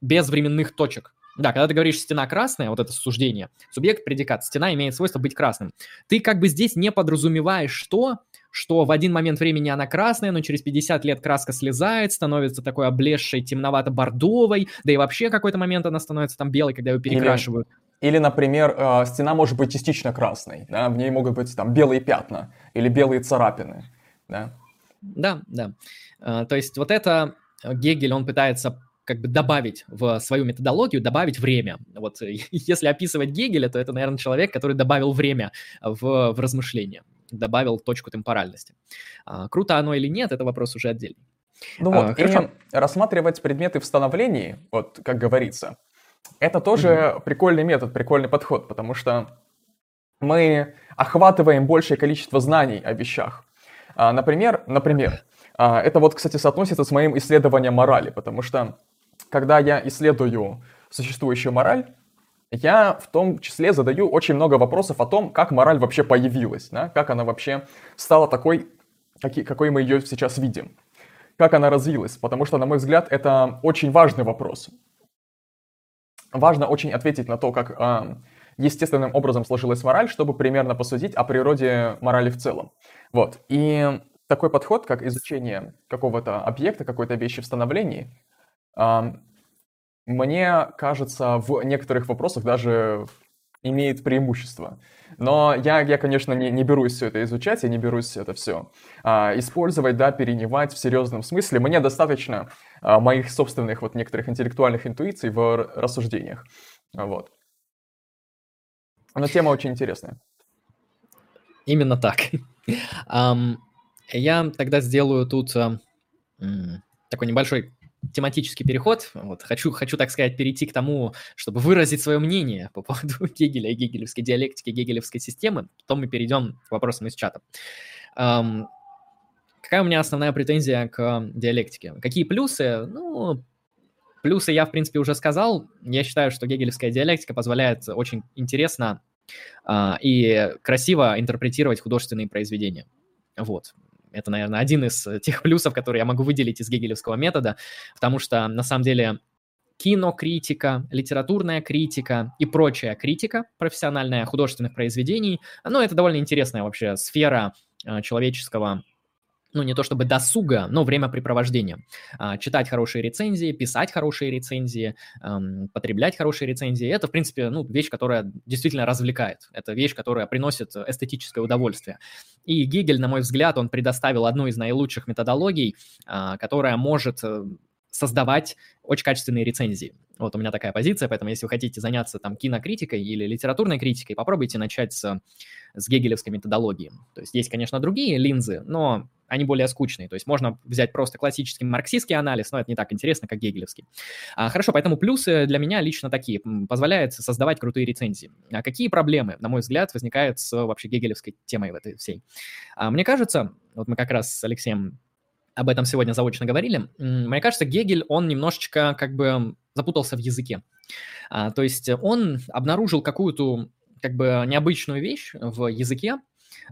без временных точек. Да, когда ты говоришь стена красная, вот это суждение, субъект, предикат, стена имеет свойство быть красным. Ты как бы здесь не подразумеваешь то, что в один момент времени она красная, но через 50 лет краска слезает, становится такой облезшей темновато-бордовой, да и вообще какой-то момент она становится там белой, когда ее перекрашивают. Или, или например, э, стена может быть частично красной, да, в ней могут быть там белые пятна или белые царапины, да. Да, да. Э, то есть вот это Гегель, он пытается как бы добавить в свою методологию, добавить время. Вот если описывать Гегеля, то это, наверное, человек, который добавил время в, в размышления, добавил точку темпоральности. А, круто оно или нет, это вопрос уже отдельный. Ну а, вот, хорошо. рассматривать предметы в становлении, вот как говорится, это тоже mm-hmm. прикольный метод, прикольный подход, потому что мы охватываем большее количество знаний о вещах. А, например, например, а, это вот, кстати, соотносится с моим исследованием морали, потому что когда я исследую существующую мораль, я в том числе задаю очень много вопросов о том, как мораль вообще появилась, да? как она вообще стала такой, какой мы ее сейчас видим, как она развилась, потому что, на мой взгляд, это очень важный вопрос. Важно очень ответить на то, как э, естественным образом сложилась мораль, чтобы примерно посудить о природе морали в целом. Вот. И такой подход, как изучение какого-то объекта, какой-то вещи в становлении, мне кажется, в некоторых вопросах даже имеет преимущество. Но я, я конечно, не, не берусь все это изучать, я не берусь это все а, использовать, да, перенимать в серьезном смысле. Мне достаточно а, моих собственных вот некоторых интеллектуальных интуиций в рассуждениях. Вот. Но тема очень интересная. Именно так. Я тогда сделаю тут такой небольшой тематический переход. Вот, хочу, хочу, так сказать, перейти к тому, чтобы выразить свое мнение по поводу Гегеля и гегелевской диалектики, гегелевской системы. Потом мы перейдем к вопросам из чата. Um, какая у меня основная претензия к диалектике? Какие плюсы? Ну, плюсы я, в принципе, уже сказал. Я считаю, что гегелевская диалектика позволяет очень интересно uh, и красиво интерпретировать художественные произведения. Вот. Это, наверное, один из э, тех плюсов, которые я могу выделить из гегелевского метода, потому что, на самом деле, кинокритика, литературная критика и прочая критика профессиональная художественных произведений, ну, это довольно интересная вообще сфера э, человеческого ну, не то чтобы досуга, но времяпрепровождения. А, читать хорошие рецензии, писать хорошие рецензии, потреблять хорошие рецензии. Это, в принципе, ну, вещь, которая действительно развлекает. Это вещь, которая приносит эстетическое удовольствие. И Гегель, на мой взгляд, он предоставил одну из наилучших методологий, а, которая может э, создавать очень качественные рецензии. Вот у меня такая позиция, поэтому если вы хотите заняться там кинокритикой или литературной критикой, попробуйте начать с, с гегелевской методологии. То есть есть, конечно, другие линзы, но они более скучные. То есть можно взять просто классический марксистский анализ, но это не так интересно, как гегелевский. А, хорошо, поэтому плюсы для меня лично такие. Позволяет создавать крутые рецензии. А какие проблемы, на мой взгляд, возникают с вообще гегелевской темой в этой всей? А, мне кажется, вот мы как раз с Алексеем об этом сегодня заочно говорили, мне кажется, Гегель, он немножечко как бы запутался в языке. А, то есть он обнаружил какую-то как бы необычную вещь в языке,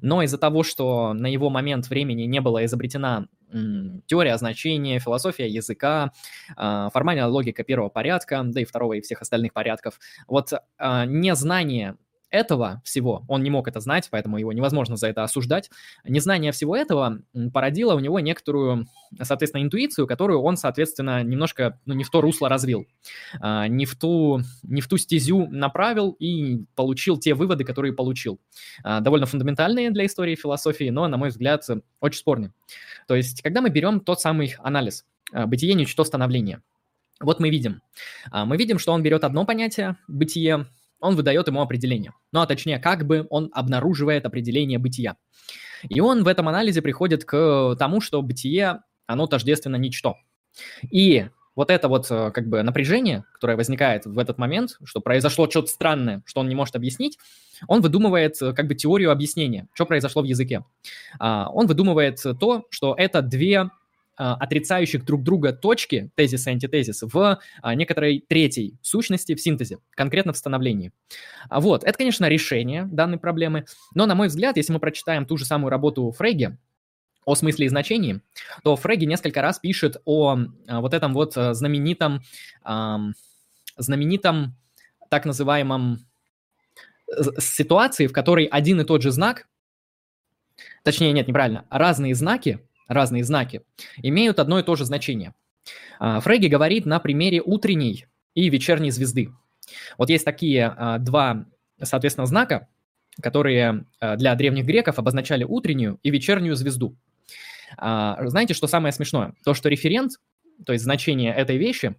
но из-за того, что на его момент времени не была изобретена теория значения, философия языка, а, формальная логика первого порядка, да и второго и всех остальных порядков, вот а, незнание этого всего, он не мог это знать, поэтому его невозможно за это осуждать, незнание всего этого породило у него некоторую, соответственно, интуицию, которую он, соответственно, немножко, ну, не в то русло развил, а, не в ту, не в ту стезю направил и получил те выводы, которые получил. А, довольно фундаментальные для истории философии, но, на мой взгляд, очень спорные. То есть, когда мы берем тот самый анализ а, бытие, ничто, становление, вот мы видим. Мы видим, что он берет одно понятие, бытие, он выдает ему определение. Ну, а точнее, как бы он обнаруживает определение бытия. И он в этом анализе приходит к тому, что бытие, оно тождественно ничто. И вот это вот э, как бы напряжение, которое возникает в этот момент, что произошло что-то странное, что он не может объяснить, он выдумывает э, как бы теорию объяснения, что произошло в языке. А, он выдумывает то, что это две отрицающих друг друга точки, тезис и антитезис, в а, некоторой третьей сущности в синтезе, конкретно в становлении. А, вот, это, конечно, решение данной проблемы, но, на мой взгляд, если мы прочитаем ту же самую работу Фрейги, о смысле и значении, то Фрейги несколько раз пишет о вот этом вот знаменитом, знаменитом так называемом ситуации, в которой один и тот же знак, точнее, нет, неправильно, разные знаки разные знаки, имеют одно и то же значение. А, Фрейги говорит на примере утренней и вечерней звезды. Вот есть такие а, два, соответственно, знака, которые а, для древних греков обозначали утреннюю и вечернюю звезду. Знаете, что самое смешное? То, что референт, то есть значение этой вещи,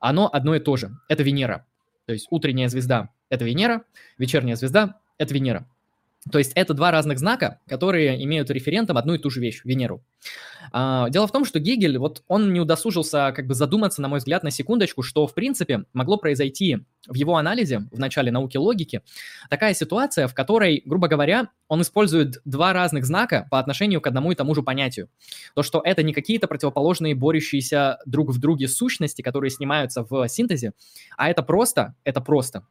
оно одно и то же. Это Венера. То есть утренняя звезда – это Венера, вечерняя звезда – это Венера. То есть это два разных знака, которые имеют референтом одну и ту же вещь, Венеру. А, дело в том, что Гегель, вот он не удосужился как бы задуматься, на мой взгляд, на секундочку, что, в принципе, могло произойти в его анализе, в начале науки логики, такая ситуация, в которой, грубо говоря, он использует два разных знака по отношению к одному и тому же понятию. То, что это не какие-то противоположные, борющиеся друг в друге сущности, которые снимаются в синтезе, а это просто, это просто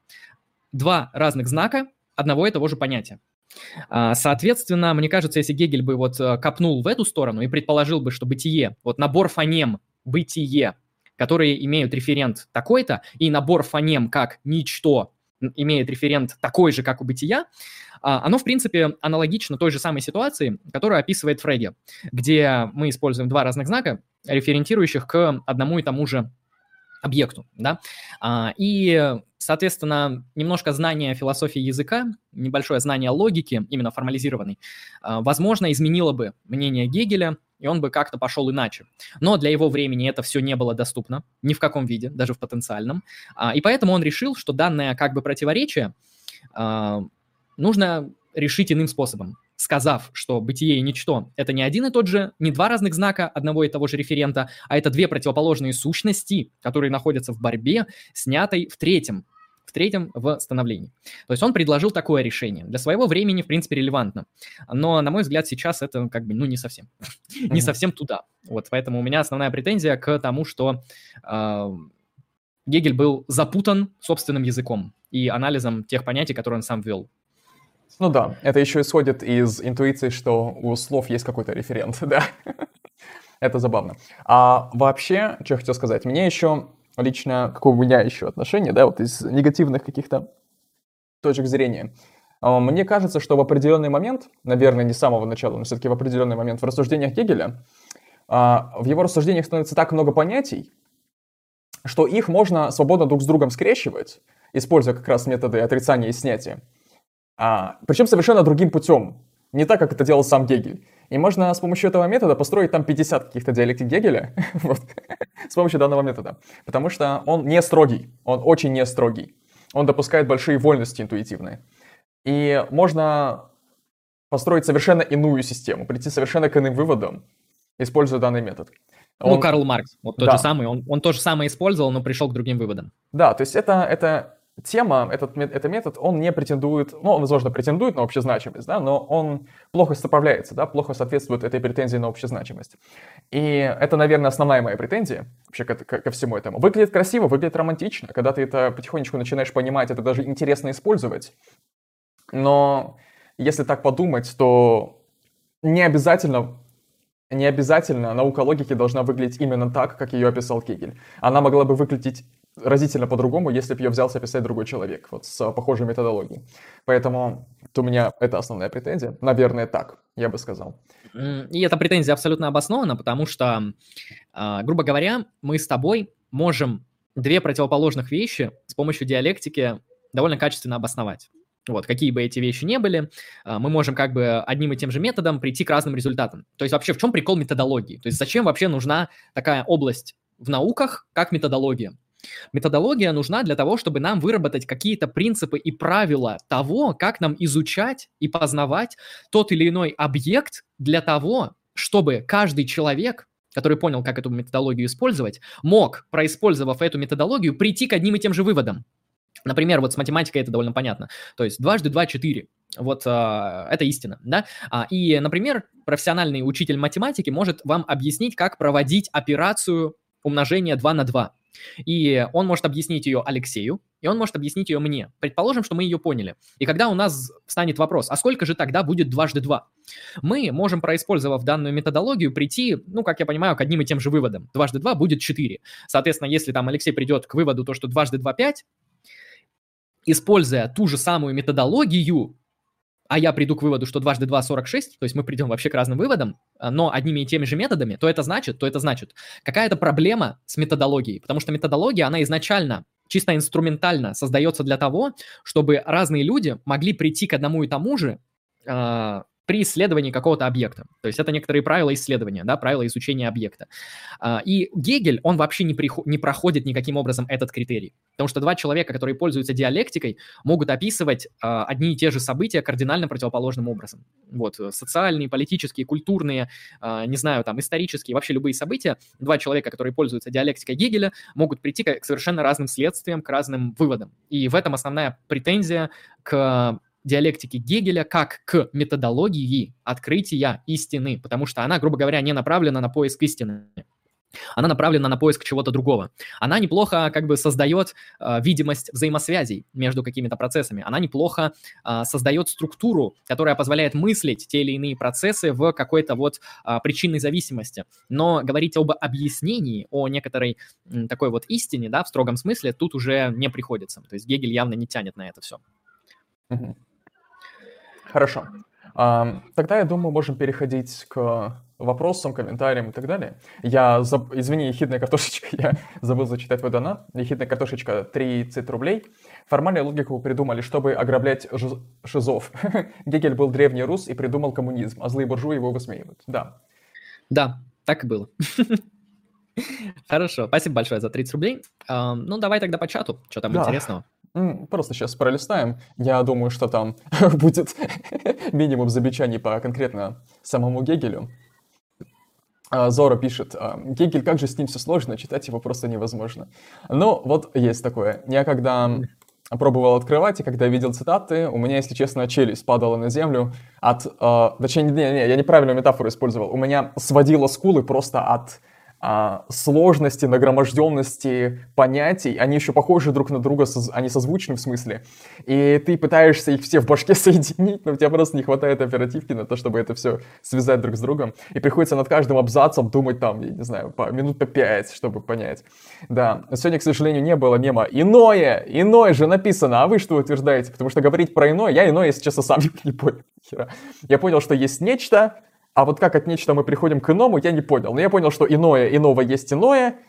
два разных знака одного и того же понятия. А, соответственно, мне кажется, если Гегель бы вот э, копнул в эту сторону и предположил бы, что бытие, вот набор фонем бытие, которые имеют референт такой-то, и набор фонем как ничто имеет референт такой же, как у бытия, а, оно, в принципе, аналогично той же самой ситуации, которую описывает Фрейди, где мы используем два разных знака, референтирующих к одному и тому же объекту, да, а, и, соответственно, немножко знания философии языка, небольшое знание логики, именно формализированной, а, возможно, изменило бы мнение Гегеля, и он бы как-то пошел иначе. Но для его времени это все не было доступно, ни в каком виде, даже в потенциальном, а, и поэтому он решил, что данное как бы противоречие нужно решить иным способом сказав, что бытие и ничто – это не один и тот же, не два разных знака одного и того же референта, а это две противоположные сущности, которые находятся в борьбе, снятой в третьем, в третьем в становлении. То есть он предложил такое решение. Для своего времени, в принципе, релевантно. Но, на мой взгляд, сейчас это как бы, ну, не совсем. не совсем туда. Вот, поэтому у меня основная претензия к тому, что э, Гегель был запутан собственным языком и анализом тех понятий, которые он сам ввел. Ну да, это еще исходит из интуиции, что у слов есть какой-то референт, да. это забавно. А вообще, что я хотел сказать, мне еще лично, какое у меня еще отношение, да, вот из негативных каких-то точек зрения. А, мне кажется, что в определенный момент, наверное, не с самого начала, но все-таки в определенный момент в рассуждениях Гегеля, а, в его рассуждениях становится так много понятий, что их можно свободно друг с другом скрещивать, используя как раз методы отрицания и снятия. А, причем совершенно другим путем. Не так, как это делал сам Гегель. И можно с помощью этого метода построить там 50 каких-то диалектик Гегеля вот, с помощью данного метода. Потому что он не строгий, он очень не строгий. Он допускает большие вольности интуитивные. И можно построить совершенно иную систему, прийти совершенно к иным выводам, используя данный метод. Ну, он... Ну, Карл Маркс, вот тот да. же самый, он, он то же самое использовал, но пришел к другим выводам. Да, то есть это, это тема, этот, этот метод, он не претендует, ну, он, возможно, претендует на общезначимость, да, но он плохо справляется, да, плохо соответствует этой претензии на общезначимость. И это, наверное, основная моя претензия вообще ко, ко, ко всему этому. Выглядит красиво, выглядит романтично, когда ты это потихонечку начинаешь понимать, это даже интересно использовать. Но если так подумать, то не обязательно не обязательно наука логики должна выглядеть именно так, как ее описал Кегель. Она могла бы выглядеть разительно по-другому, если бы ее взялся писать другой человек, вот с похожей методологией. Поэтому у меня это основная претензия. Наверное, так, я бы сказал. И эта претензия абсолютно обоснована, потому что, а, грубо говоря, мы с тобой можем две противоположных вещи с помощью диалектики довольно качественно обосновать. Вот, какие бы эти вещи ни были, а, мы можем как бы одним и тем же методом прийти к разным результатам. То есть вообще в чем прикол методологии? То есть зачем вообще нужна такая область в науках, как методология? Методология нужна для того, чтобы нам выработать какие-то принципы и правила того, как нам изучать и познавать тот или иной объект для того, чтобы каждый человек, который понял, как эту методологию использовать, мог, происпользовав эту методологию, прийти к одним и тем же выводам. Например, вот с математикой это довольно понятно. То есть дважды два – четыре. Вот а, это истина, да? А, и, например, профессиональный учитель математики может вам объяснить, как проводить операцию умножения 2 на 2. И он может объяснить ее Алексею, и он может объяснить ее мне. Предположим, что мы ее поняли. И когда у нас встанет вопрос, а сколько же тогда будет дважды два? Мы можем, происпользовав данную методологию, прийти, ну, как я понимаю, к одним и тем же выводам. Дважды два будет 4. Соответственно, если там Алексей придет к выводу, то, что дважды два 5, используя ту же самую методологию, а я приду к выводу, что дважды два 46, то есть мы придем вообще к разным выводам, а, но одними и теми же методами, то это значит, то это значит какая-то проблема с методологией, потому что методология, она изначально чисто инструментально создается для того, чтобы разные люди могли прийти к одному и тому же а, при исследовании какого-то объекта. То есть это некоторые правила исследования, да, правила изучения объекта. А, и Гегель, он вообще не, приход, не проходит никаким образом этот критерий. Потому что два человека, которые пользуются диалектикой, могут описывать а, одни и те же события кардинально противоположным образом. Вот, социальные, политические, культурные, а, не знаю, там, исторические, вообще любые события, два человека, которые пользуются диалектикой Гегеля, могут прийти к совершенно разным следствиям, к разным выводам. И в этом основная претензия к диалектики Гегеля как к методологии открытия истины, потому что она, грубо говоря, не направлена на поиск истины. Она направлена на поиск чего-то другого. Она неплохо как бы создает э, видимость взаимосвязей между какими-то процессами. Она неплохо э, создает структуру, которая позволяет мыслить те или иные процессы в какой-то вот э, причинной зависимости. Но говорить об объяснении, о некоторой э, такой вот истине, да, в строгом смысле, тут уже не приходится. То есть Гегель явно не тянет на это все. Угу. Хорошо. Тогда, я думаю, можем переходить к вопросам, комментариям и так далее. Я, заб... извини, ехидная картошечка, я забыл зачитать твой донат. Ехидная картошечка 30 рублей. Формальную логику придумали, чтобы ограблять ж... шизов. Гегель был древний рус и придумал коммунизм, а злые буржуи его высмеивают. Да. Да, так и было. Хорошо, спасибо большое за 30 рублей. Ну, давай тогда по чату, что там да. интересного. Просто сейчас пролистаем. Я думаю, что там будет минимум замечаний по конкретно самому Гегелю. А, Зора пишет, «А, Гегель, как же с ним все сложно, читать его просто невозможно. Ну, вот есть такое. Я когда пробовал открывать, и когда видел цитаты, у меня, если честно, челюсть падала на землю от... Э, точнее, не, не, я неправильную метафору использовал. У меня сводило скулы просто от а, сложности, нагроможденности понятий, они еще похожи друг на друга, они созвучны в смысле, и ты пытаешься их все в башке соединить, но у тебя просто не хватает оперативки на то, чтобы это все связать друг с другом, и приходится над каждым абзацем думать там, я не знаю, по минут по пять, чтобы понять. Да, сегодня, к сожалению, не было мема «Иное! Иное же написано, а вы что утверждаете?» Потому что говорить про иное, я иное, если честно, сам не понял. Я понял, что есть нечто, а вот как от нечто мы приходим к иному, я не понял. Но я понял, что иное, иного есть иное,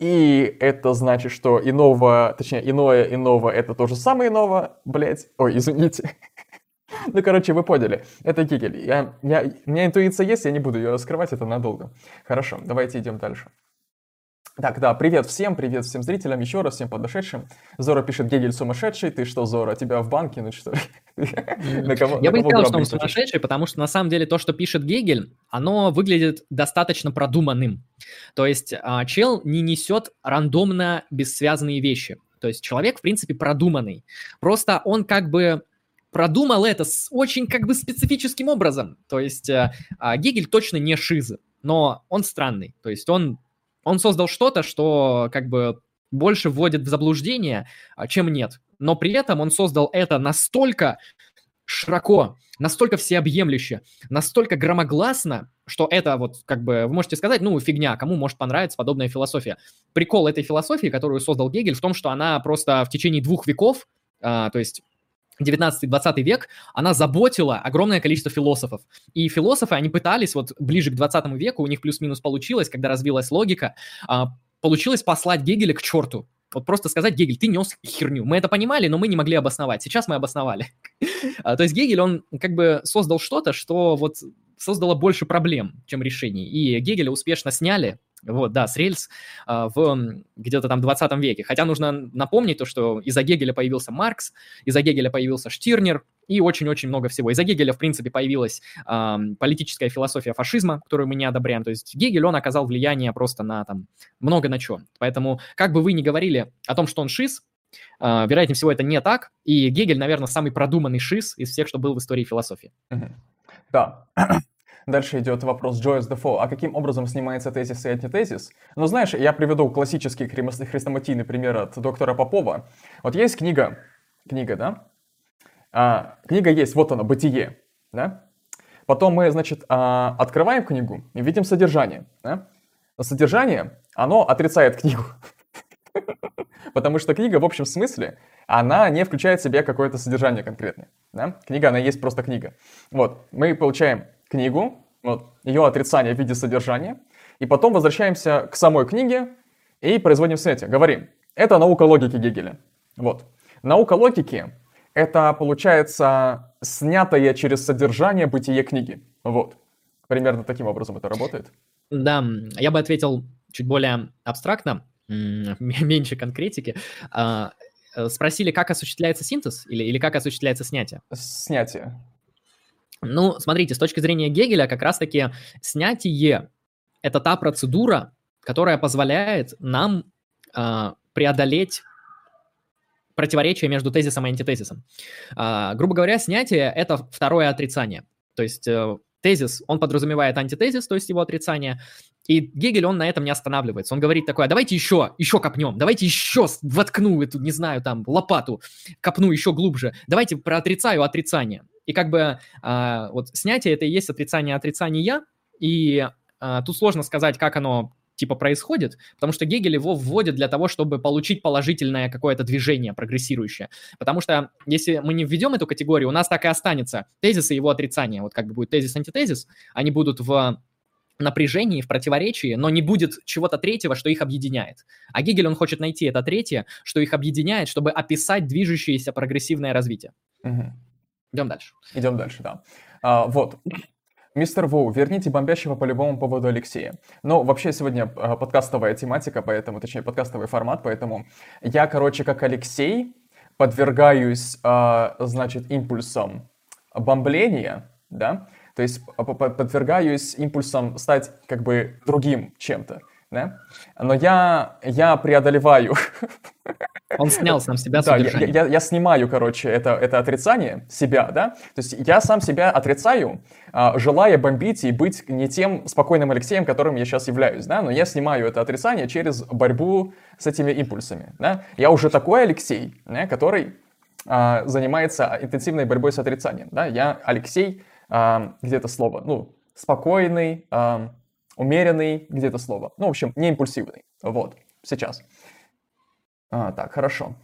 и это значит, что иного, точнее, иное, иного это то же самое иного, блять. Ой, извините. Ну, короче, вы поняли. Это Гегель. Я, я, у меня интуиция есть, я не буду ее раскрывать, это надолго. Хорошо, давайте идем дальше. Так, да, привет всем, привет всем зрителям, еще раз всем подошедшим. Зора пишет, Гегель сумасшедший, ты что, Зора, тебя в банке, ну что? Я бы не сказал, что он сумасшедший, потому что на самом деле то, что пишет Гегель, оно выглядит достаточно продуманным. То есть а, чел не несет рандомно бессвязные вещи. То есть человек, в принципе, продуманный. Просто он как бы продумал это с очень как бы специфическим образом. То есть а, а, Гегель точно не шиза, но он странный. То есть он он создал что-то, что как бы больше вводит в заблуждение, а, чем нет. Но при этом он создал это настолько широко, настолько всеобъемлюще, настолько громогласно, что это вот как бы, вы можете сказать, ну, фигня, кому может понравиться подобная философия. Прикол этой философии, которую создал Гегель, в том, что она просто в течение двух веков, а, то есть 19-20 век, она заботила огромное количество философов. И философы, они пытались, вот ближе к 20 веку, у них плюс-минус получилось, когда развилась логика, а, получилось послать Гегеля к черту. Вот просто сказать, Гегель, ты нес херню. Мы это понимали, но мы не могли обосновать. Сейчас мы обосновали. А, то есть Гегель, он как бы создал что-то, что вот создало больше проблем, чем решений. И Гегеля успешно сняли, вот, да, с рельс а, в где-то там 20 веке. Хотя нужно напомнить то, что из-за Гегеля появился Маркс, из-за Гегеля появился Штирнер и очень-очень много всего. Из-за Гегеля, в принципе, появилась а, политическая философия фашизма, которую мы не одобряем. То есть Гегель, он оказал влияние просто на там много на чем. Поэтому, как бы вы ни говорили о том, что он шиз, Uh, вероятнее всего, это не так. И Гегель, наверное, самый продуманный шиз из всех, что был в истории философии. Да. Дальше идет вопрос Джойс Дефо. А каким образом снимается тезис и антитезис? Ну, знаешь, я приведу классический хрестоматийный пример от доктора Попова. Вот есть книга, книга, да? А, книга есть, вот она, «Бытие», да? Потом мы, значит, а, открываем книгу и видим содержание, да? Содержание, оно отрицает книгу. Потому что книга в общем смысле, она не включает в себя какое-то содержание конкретное. Да? Книга, она есть просто книга. Вот, мы получаем книгу, вот, ее отрицание в виде содержания, и потом возвращаемся к самой книге и производим снятие. Говорим, это наука логики Гегеля. Вот. Наука логики — это, получается, снятое через содержание бытие книги. Вот. Примерно таким образом это работает. Да, я бы ответил чуть более абстрактно, меньше конкретики. А, э, спросили, как осуществляется синтез или, или как осуществляется снятие? Снятие. Ну, смотрите, с точки зрения Гегеля, как раз-таки снятие – это та процедура, которая позволяет нам э, преодолеть противоречие между тезисом и антитезисом. Э, грубо говоря, снятие – это второе отрицание. То есть э, тезис, он подразумевает антитезис, то есть его отрицание, и Гегель, он на этом не останавливается. Он говорит такое, «А давайте еще, еще копнем, давайте еще воткну эту, не знаю, там, лопату, копну еще глубже, давайте проотрицаю отрицание. И как бы а, вот снятие это и есть отрицание отрицания, и а, тут сложно сказать, как оно типа происходит, потому что Гегель его вводит для того, чтобы получить положительное какое-то движение прогрессирующее. Потому что если мы не введем эту категорию, у нас так и останется тезис и его отрицание. Вот как бы будет тезис-антитезис, они будут в напряжении, в противоречии, но не будет чего-то третьего, что их объединяет. А Гегель, он хочет найти это третье, что их объединяет, чтобы описать движущееся прогрессивное развитие. Угу. Идем дальше. Идем дальше, да. А, вот. Мистер Воу, верните бомбящего по любому поводу Алексея. Ну, вообще сегодня а, подкастовая тематика, поэтому, точнее, подкастовый формат, поэтому я, короче, как Алексей, подвергаюсь, а, значит, импульсам бомбления, да, то есть подвергаюсь импульсам стать как бы другим чем-то, да, но я, я преодолеваю Он снял сам себя Да, я, я, я снимаю, короче, это, это отрицание себя, да? То есть я сам себя отрицаю, а, желая бомбить и быть не тем спокойным Алексеем, которым я сейчас являюсь, да? Но я снимаю это отрицание через борьбу с этими импульсами, да? Я уже такой Алексей, да, который а, занимается интенсивной борьбой с отрицанием, да? Я Алексей, а, где-то слово, ну, спокойный, а, умеренный, где-то слово. Ну, в общем, не импульсивный. Вот, сейчас. А, так, хорошо.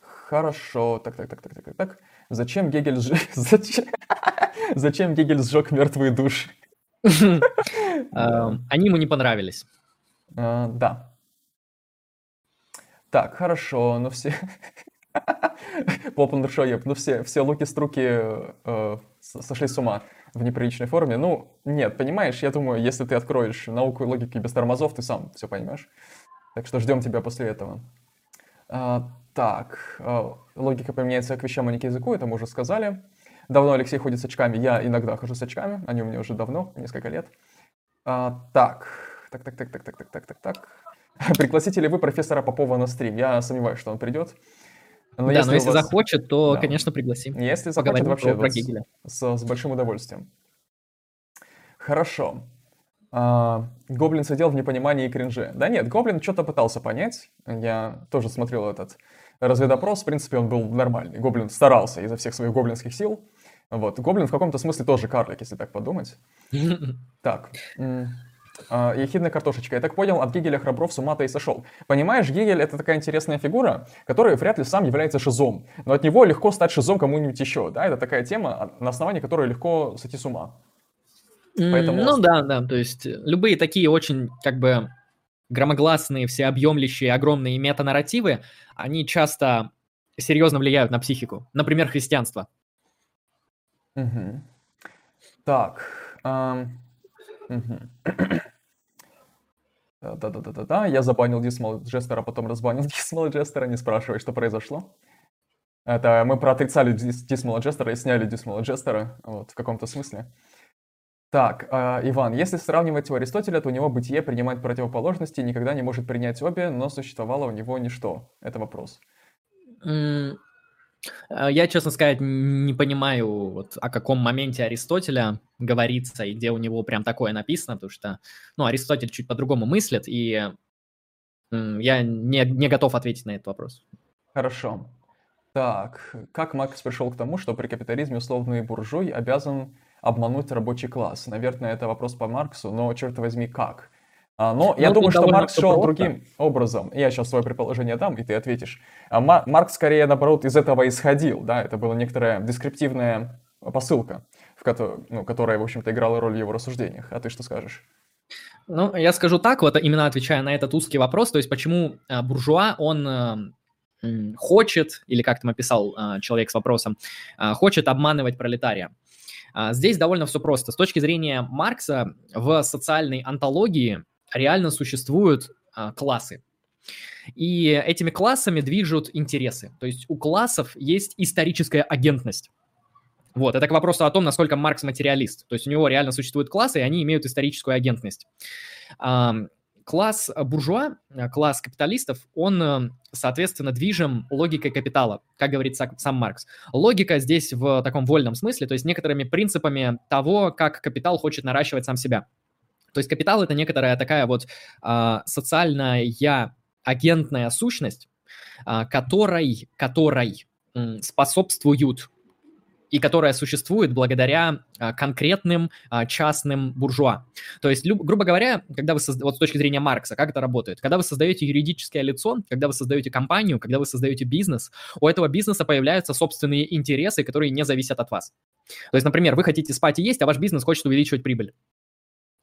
Хорошо. Так, так, так, так, так, так, так. Зачем Гегель сжег... Зачем... Зачем Гегель сжег мертвые души? Они ему не понравились. А, да. Так, хорошо, ну все... Попан Шоеб, ну все, все луки-струки э, сошли с ума в неприличной форме. Ну, нет, понимаешь, я думаю, если ты откроешь науку и логики без тормозов, ты сам все поймешь. Так что ждем тебя после этого. А, так, а, логика поменяется к вещам, а не к языку, это мы уже сказали. Давно Алексей ходит с очками, я иногда хожу с очками, они у меня уже давно, несколько лет. А, так, так, так, так, так, так, так, так, так, так. Пригласите ли вы профессора Попова на стрим? Я сомневаюсь, что он придет. Но да, если но если вас... захочет, то, да. конечно, пригласим. Если захочет, вообще про, про с, с большим удовольствием. Хорошо. А, Гоблин сидел в непонимании и кринже. Да нет, Гоблин что-то пытался понять. Я тоже смотрел этот разведопрос, в принципе, он был нормальный. Гоблин старался изо всех своих гоблинских сил. Вот. Гоблин в каком-то смысле тоже карлик, если так подумать. Так. А, ехидная картошечка. Я так понял, от Гегеля Храбров с ума-то и сошел. Понимаешь, Гегель это такая интересная фигура, которая вряд ли сам является шизом. Но от него легко стать шизом кому-нибудь еще. Да? Это такая тема, а, на основании которой легко сойти с ума. Поэтому... Ну да, да, то есть э, любые такие очень как бы громогласные, всеобъемлющие, огромные метанарративы, они часто серьезно влияют на психику. Например, христианство. Угу. Так. Эм... Угу. Да-да-да-да-да. Я забанил Дисмал Джестера, потом разбанил Дисмал Джестера. Не спрашивай, что произошло. Это мы проотрицали Дисмала Джестера и сняли Дисмала Джестера, вот, в каком-то смысле. Так, э, Иван, если сравнивать у Аристотеля, то у него бытие принимает противоположности никогда не может принять обе, но существовало у него ничто. Это вопрос. Э, я, честно сказать, не понимаю, вот, о каком моменте Аристотеля говорится и где у него прям такое написано, потому что, ну, Аристотель чуть по-другому мыслит, и я не, не готов ответить на этот вопрос. Хорошо. Так, как Маркс пришел к тому, что при капитализме условный буржуй обязан обмануть рабочий класс? Наверное, это вопрос по Марксу, но, черт возьми, как? А, но ну, я думаю, что Маркс шел просто. другим образом. Я сейчас свое предположение дам, и ты ответишь. А Маркс скорее, наоборот, из этого исходил. Да? Это была некоторая дескриптивная посылка, в которой, ну, которая, в общем-то, играла роль в его рассуждениях. А ты что скажешь? Ну, я скажу так, вот именно отвечая на этот узкий вопрос, то есть почему а, буржуа, он а, хочет, или как там описал а, человек с вопросом, хочет обманывать пролетария. Здесь довольно все просто. С точки зрения Маркса в социальной антологии реально существуют а, классы. И этими классами движут интересы. То есть у классов есть историческая агентность. Вот, это к вопросу о том, насколько Маркс материалист. То есть у него реально существуют классы, и они имеют историческую агентность. А, класс буржуа, класс капиталистов, он, соответственно, движим логикой капитала, как говорит сам Маркс. Логика здесь в таком вольном смысле, то есть некоторыми принципами того, как капитал хочет наращивать сам себя. То есть капитал это некоторая такая вот а, социальная агентная сущность, а, которой, которой способствуют и которая существует благодаря а, конкретным а, частным буржуа. То есть, люб, грубо говоря, когда вы созда... вот с точки зрения Маркса, как это работает? Когда вы создаете юридическое лицо, когда вы создаете компанию, когда вы создаете бизнес, у этого бизнеса появляются собственные интересы, которые не зависят от вас. То есть, например, вы хотите спать и есть, а ваш бизнес хочет увеличивать прибыль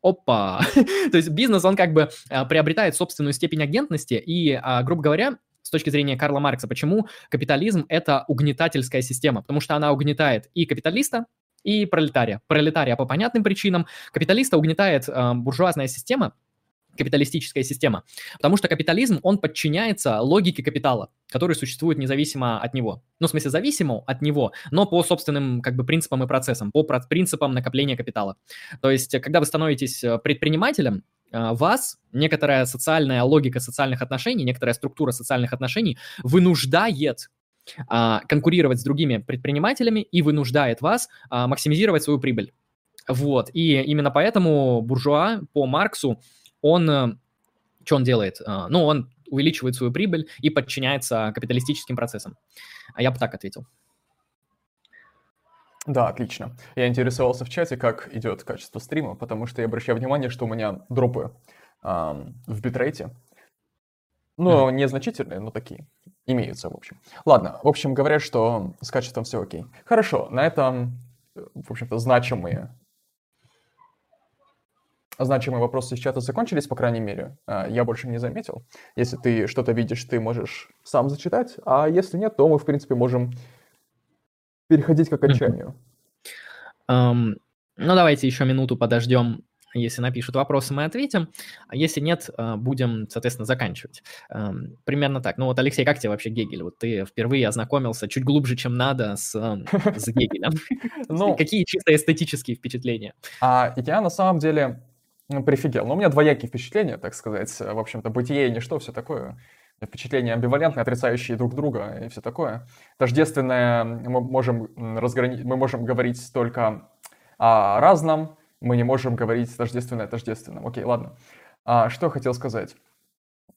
опа. То есть бизнес, он как бы а, приобретает собственную степень агентности, и, а, грубо говоря, с точки зрения Карла Маркса, почему капитализм – это угнетательская система? Потому что она угнетает и капиталиста, и пролетария. Пролетария по понятным причинам. Капиталиста угнетает э, буржуазная система, капиталистическая система. Потому что капитализм, он подчиняется логике капитала, который существует независимо от него. Ну, в смысле, зависимо от него, но по собственным как бы принципам и процессам, по принципам накопления капитала. То есть, когда вы становитесь э, предпринимателем, э, вас некоторая социальная логика социальных отношений, некоторая структура социальных отношений вынуждает а, конкурировать с другими предпринимателями и вынуждает вас а, максимизировать свою прибыль. Вот, и именно поэтому буржуа по Марксу он, э, что он делает? А, ну, он увеличивает свою прибыль и подчиняется капиталистическим процессам. А я бы так ответил. Да, отлично. Я интересовался в чате, как идет качество стрима, потому что я обращаю внимание, что у меня дропы эм, в битрейте. Ну, mm-hmm. незначительные, но такие. Имеются, в общем. Ладно, в общем, говорят, что с качеством все окей. Хорошо, на этом, в общем-то, значимые значимые вопросы из чата закончились, по крайней мере. А, я больше не заметил. Если ты что-то видишь, ты можешь сам зачитать, а если нет, то мы, в принципе, можем переходить к окончанию. Um, ну, давайте еще минуту подождем. Если напишут вопросы, мы ответим. А если нет, а, будем, соответственно, заканчивать. Um, примерно так. Ну вот, Алексей, как тебе вообще Гегель? Вот ты впервые ознакомился чуть глубже, чем надо с, с Гегелем. Ну, Какие чисто эстетические впечатления? Я на самом деле прифигел. Но у меня двоякие впечатления, так сказать. В общем-то, бытие и ничто, все такое. Впечатления амбивалентные, отрицающие друг друга и все такое. Тождественное мы можем, разграни... мы можем говорить только о разном, мы не можем говорить тождественное тождественном. Окей, ладно. А, что хотел сказать?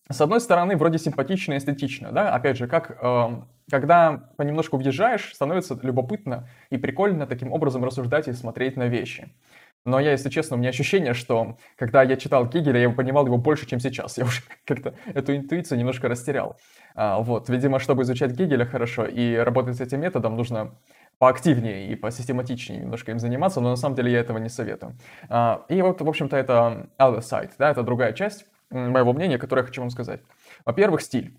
с одной стороны, вроде симпатично и эстетично, да, опять же, как э, когда понемножку въезжаешь, становится любопытно и прикольно таким образом рассуждать и смотреть на вещи. Но я, если честно, у меня ощущение, что когда я читал Гегеля, я понимал его больше, чем сейчас. Я уже как-то эту интуицию немножко растерял. А, вот, видимо, чтобы изучать Гегеля хорошо и работать с этим методом, нужно поактивнее и посистематичнее немножко им заниматься, но на самом деле я этого не советую. А, и вот, в общем-то, это other side, да, это другая часть моего мнения, которое я хочу вам сказать. Во-первых, стиль.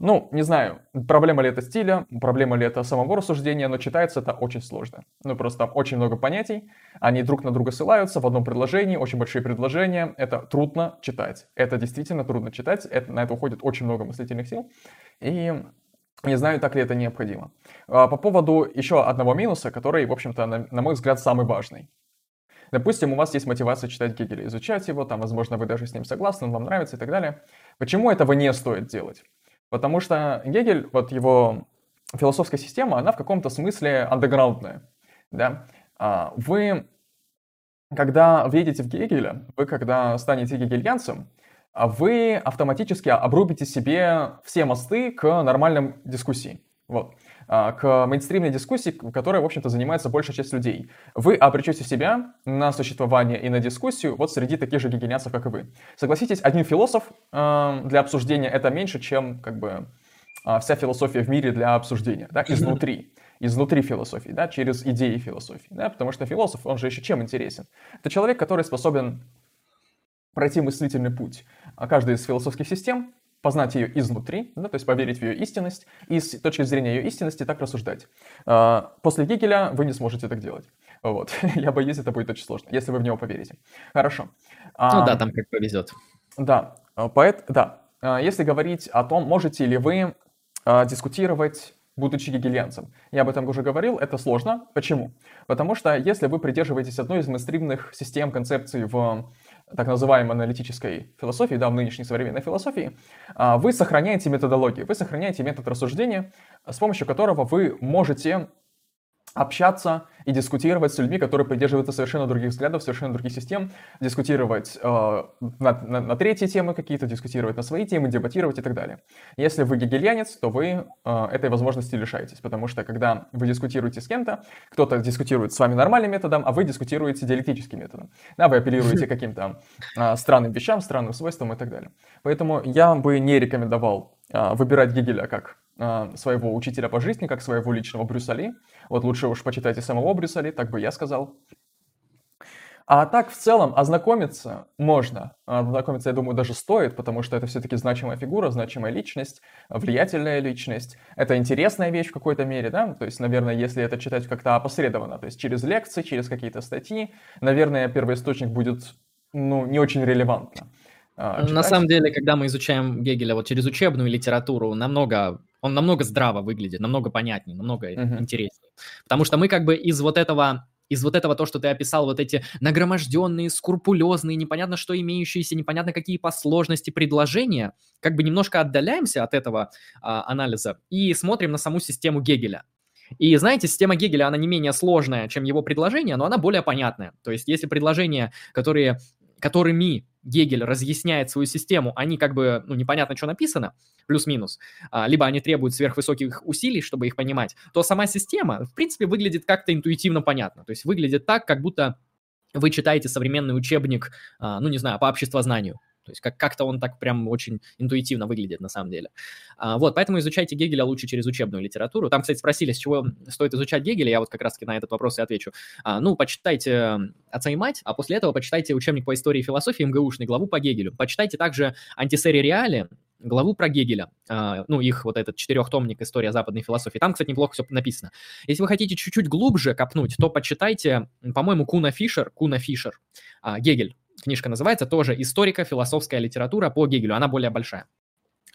Ну, не знаю, проблема ли это стиля, проблема ли это самого рассуждения, но читается это очень сложно. Ну, просто очень много понятий, они друг на друга ссылаются в одном предложении, очень большие предложения, это трудно читать. Это действительно трудно читать, это, на это уходит очень много мыслительных сил, и не знаю, так ли это необходимо. А, по поводу еще одного минуса, который, в общем-то, на, на мой взгляд, самый важный. Допустим, у вас есть мотивация читать Гегеля, изучать его, там, возможно, вы даже с ним согласны, он вам нравится и так далее. Почему этого не стоит делать? Потому что Гегель, вот его философская система, она в каком-то смысле андеграундная. Да? А, вы, когда въедете в Гегеля, вы, когда станете гегельянцем, а вы автоматически обрубите себе все мосты к нормальным дискуссии. Вот. А, к мейнстримной дискуссии, которой, в общем-то, занимается большая часть людей. Вы обречете себя на существование и на дискуссию вот среди таких же гегельянцев, как и вы. Согласитесь, один философ э, для обсуждения это меньше, чем как бы а, вся философия в мире для обсуждения, да, изнутри изнутри философии, да, через идеи философии, да, потому что философ, он же еще чем интересен? Это человек, который способен пройти мыслительный путь каждой из философских систем, познать ее изнутри, да, то есть поверить в ее истинность, и с точки зрения ее истинности так рассуждать. А, после Гегеля вы не сможете так делать. Вот. Я боюсь, это будет очень сложно, если вы в него поверите. Хорошо. Ну да, там как повезет. Да, а, поэт, да. А, если говорить о том, можете ли вы дискутировать будучи гегельянцем. Я об этом уже говорил, это сложно. Почему? Потому что если вы придерживаетесь одной из мейнстримных систем концепций в так называемой аналитической философии, да, в нынешней современной философии, а, вы сохраняете методологию, вы сохраняете метод рассуждения, с помощью которого вы можете общаться и дискутировать с людьми, которые придерживаются совершенно других взглядов, совершенно других систем, дискутировать э, на, на, на третьи темы какие-то, дискутировать на свои темы, дебатировать и так далее. Если вы гегельянец, то вы э, этой возможности лишаетесь, потому что когда вы дискутируете с кем-то, кто-то дискутирует с вами нормальным методом, а вы дискутируете диалектическим методом. Да, вы апеллируете к каким-то э, странным вещам, странным свойствам и так далее. Поэтому я бы не рекомендовал э, выбирать Гегеля как своего учителя по жизни, как своего личного Брюсали, вот лучше уж почитайте самого Брюсали, так бы я сказал. А так, в целом, ознакомиться можно. Ознакомиться, я думаю, даже стоит, потому что это все-таки значимая фигура, значимая личность, влиятельная личность. Это интересная вещь в какой-то мере, да? То есть, наверное, если это читать как-то опосредованно, то есть через лекции, через какие-то статьи, наверное, первоисточник будет, ну, не очень релевантно. А, На самом деле, когда мы изучаем Гегеля вот через учебную литературу, намного он намного здраво выглядит, намного понятнее, намного uh-huh. интереснее. Потому что мы как бы из вот этого из вот этого то, что ты описал, вот эти нагроможденные, скрупулезные, непонятно что имеющиеся, непонятно какие по сложности предложения, как бы немножко отдаляемся от этого а, анализа и смотрим на саму систему Гегеля. И знаете, система Гегеля, она не менее сложная, чем его предложения, но она более понятная. То есть если предложения, которые, которыми Гегель разъясняет свою систему, они как бы, ну, непонятно, что написано, плюс-минус, а, либо они требуют сверхвысоких усилий, чтобы их понимать, то сама система, в принципе, выглядит как-то интуитивно понятно. То есть выглядит так, как будто вы читаете современный учебник, а, ну, не знаю, по обществознанию. То есть как- как-то он так прям очень интуитивно выглядит на самом деле. А, вот, поэтому изучайте Гегеля лучше через учебную литературу. Там, кстати, спросили, с чего стоит изучать Гегеля, я вот как раз-таки на этот вопрос и отвечу. А, ну, почитайте «Отца и мать», а после этого почитайте учебник по истории и философии МГУшный, главу по Гегелю. Почитайте также «Антисери Реали», главу про Гегеля, а, ну, их вот этот четырехтомник «История западной философии». Там, кстати, неплохо все написано. Если вы хотите чуть-чуть глубже копнуть, то почитайте, по-моему, Куна Фишер, Куна Фишер, а, Гегель, книжка называется, тоже «Историко-философская литература по Гегелю», она более большая.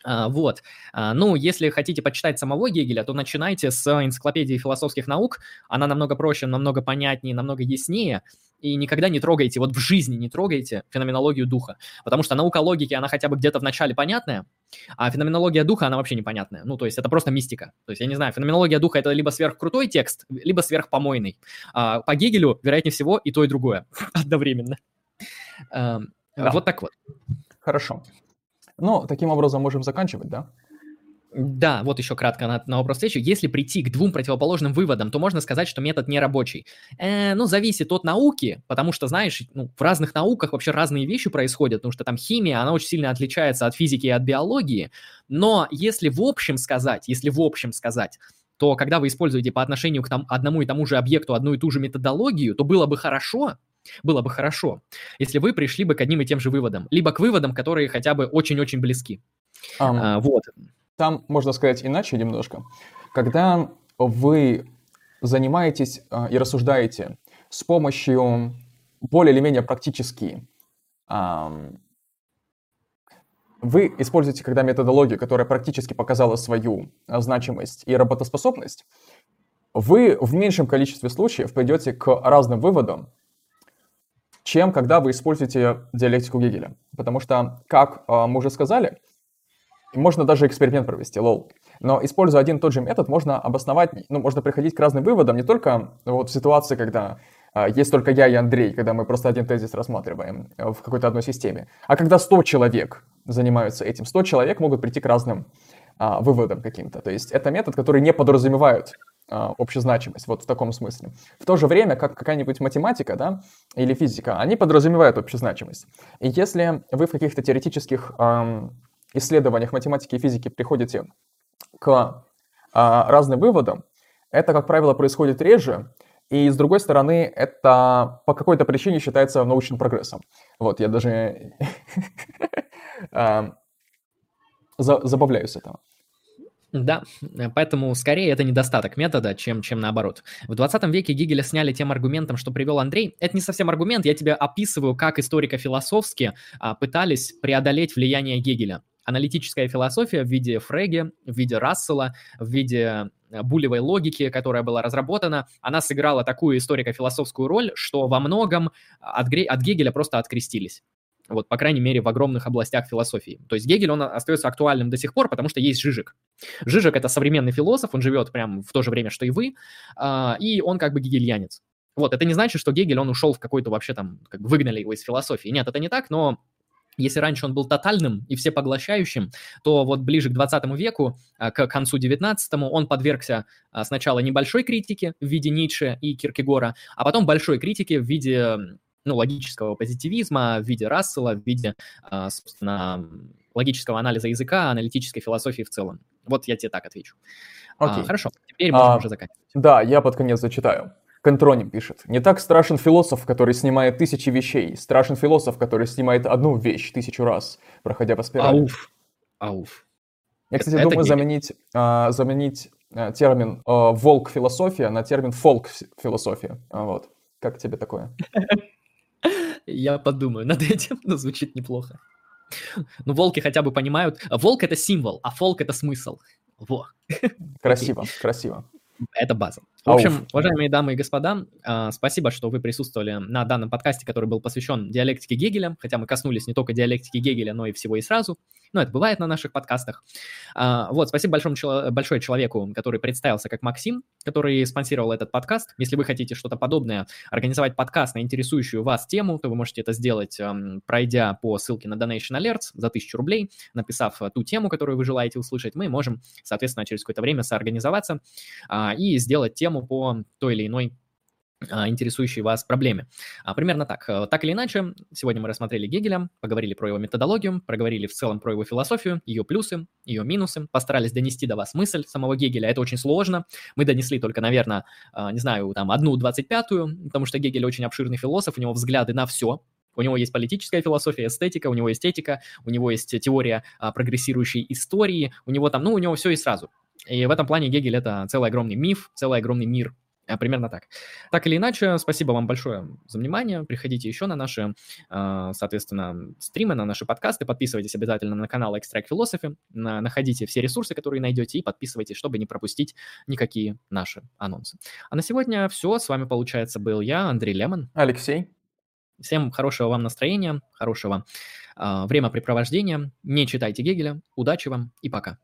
А, вот. А, ну, если хотите почитать самого Гегеля, то начинайте с энциклопедии философских наук. Она намного проще, намного понятнее, намного яснее. И никогда не трогайте, вот в жизни не трогайте феноменологию духа. Потому что наука логики, она хотя бы где-то в начале понятная, а феноменология духа, она вообще непонятная. Ну, то есть это просто мистика. То есть, я не знаю, феноменология духа — это либо сверхкрутой текст, либо сверхпомойный. А по Гегелю, вероятнее всего, и то, и другое одновременно. Эм, да. Вот так вот. Хорошо. Ну, таким образом можем заканчивать, да? Да, вот еще кратко на, на вопрос встречи. Если прийти к двум противоположным выводам, то можно сказать, что метод не рабочий. Э, ну, зависит от науки, потому что, знаешь, ну, в разных науках вообще разные вещи происходят, потому что там химия, она очень сильно отличается от физики и от биологии. Но если в общем сказать, если в общем сказать, то когда вы используете по отношению к там, одному и тому же объекту одну и ту же методологию, то было бы хорошо, было бы хорошо, если вы пришли бы к одним и тем же выводам, либо к выводам, которые хотя бы очень-очень близки. Um, а, вот. Там можно сказать иначе немножко. Когда вы занимаетесь э, и рассуждаете с помощью более или менее практически э, вы используете, когда методологию, которая практически показала свою а, значимость и работоспособность, вы в меньшем количестве случаев пойдете к разным выводам, чем когда вы используете диалектику Гегеля. Потому что, как э, мы уже сказали, можно даже эксперимент провести, лол. Но используя один и тот же метод, можно обосновать, ну, можно приходить к разным выводам, не только вот в ситуации, когда а, есть только я и Андрей, когда мы просто один тезис рассматриваем э, в какой-то одной системе, а когда 100 человек занимаются этим, 100 человек могут прийти к разным а, выводам каким-то. То есть это метод, который не подразумевает а, общезначимость, вот в таком смысле. В то же время, как какая-нибудь математика, да, или физика, они подразумевают общезначимость. И если вы в каких-то теоретических исследованиях математики и физики приходите к а, разным выводам, это, как правило, происходит реже, и, с другой стороны, это по какой-то причине считается научным прогрессом. Вот, я даже а, забавляюсь этого. Да, поэтому скорее это недостаток метода, чем, чем наоборот. В 20 веке Гегеля сняли тем аргументом, что привел Андрей. Это не совсем аргумент, я тебе описываю, как историко-философски а, пытались преодолеть влияние Гегеля аналитическая философия в виде Фреги, в виде Рассела, в виде э, булевой логики, которая была разработана, она сыграла такую историко-философскую роль, что во многом от, Гре- от Гегеля просто открестились. Вот, по крайней мере, в огромных областях философии. То есть Гегель, он остается актуальным до сих пор, потому что есть Жижик. Жижик — это современный философ, он живет прямо в то же время, что и вы, а, и он как бы гегельянец. Вот, это не значит, что Гегель, он ушел в какой-то вообще там, как бы выгнали его из философии. Нет, это не так, но если раньше он был тотальным и всепоглощающим, то вот ближе к 20 веку, а, к концу 19 он подвергся а, сначала небольшой критике в виде Ницше и Киркегора, а потом большой критике в виде ну, логического позитивизма, в виде Рассела, в виде, а, собственно, логического анализа языка, аналитической философии в целом. Вот я тебе так отвечу. Окей. А, хорошо, теперь можем а, уже заканчивать. Да, я под конец зачитаю. Контроним пишет. Не так страшен философ, который снимает тысячи вещей. Страшен философ, который снимает одну вещь тысячу раз, проходя по спирали. Ауф. Ауф. Я, кстати, Это думаю заменить, а, заменить а, термин а, волк-философия на термин фолк-философия. А, вот. Как тебе такое? Я подумаю над этим, но звучит неплохо. Ну, волки хотя бы понимают. Волк — это символ, а фолк — это смысл. Во. Красиво, красиво. Это база. В общем, уважаемые дамы и господа, а, спасибо, что вы присутствовали на данном подкасте, который был посвящен диалектике Гегеля, хотя мы коснулись не только диалектики Гегеля, но и всего и сразу. Но это бывает на наших подкастах. А, вот, спасибо большому, большое человеку, который представился как Максим, который спонсировал этот подкаст. Если вы хотите что-то подобное, организовать подкаст на интересующую вас тему, то вы можете это сделать, пройдя по ссылке на Donation Alerts за 1000 рублей, написав ту тему, которую вы желаете услышать, мы можем, соответственно, через какое-то время соорганизоваться а, и сделать тему, тему по той или иной а, интересующей вас проблеме. А, примерно так. Э, так или иначе, сегодня мы рассмотрели Гегеля, поговорили про его методологию, проговорили в целом про его философию, ее плюсы, ее минусы, постарались донести до вас мысль самого Гегеля. Это очень сложно. Мы донесли только, наверное, а, не знаю, там, одну двадцать пятую, потому что Гегель очень обширный философ, у него взгляды на все, у него есть политическая философия, эстетика, у него есть этика, у него есть теория а, прогрессирующей истории, у него там, ну, у него все и сразу. И в этом плане Гегель — это целый огромный миф, целый огромный мир. А, примерно так. Так или иначе, спасибо вам большое за внимание. Приходите еще на наши, а, соответственно, стримы, на наши подкасты. Подписывайтесь обязательно на канал Extract Philosophy. Находите все ресурсы, которые найдете, и подписывайтесь, чтобы не пропустить никакие наши анонсы. А на сегодня все. С вами, получается, был я, Андрей Лемон. Алексей. Всем хорошего вам настроения, хорошего э, времяпрепровождения. Не читайте Гегеля. Удачи вам и пока.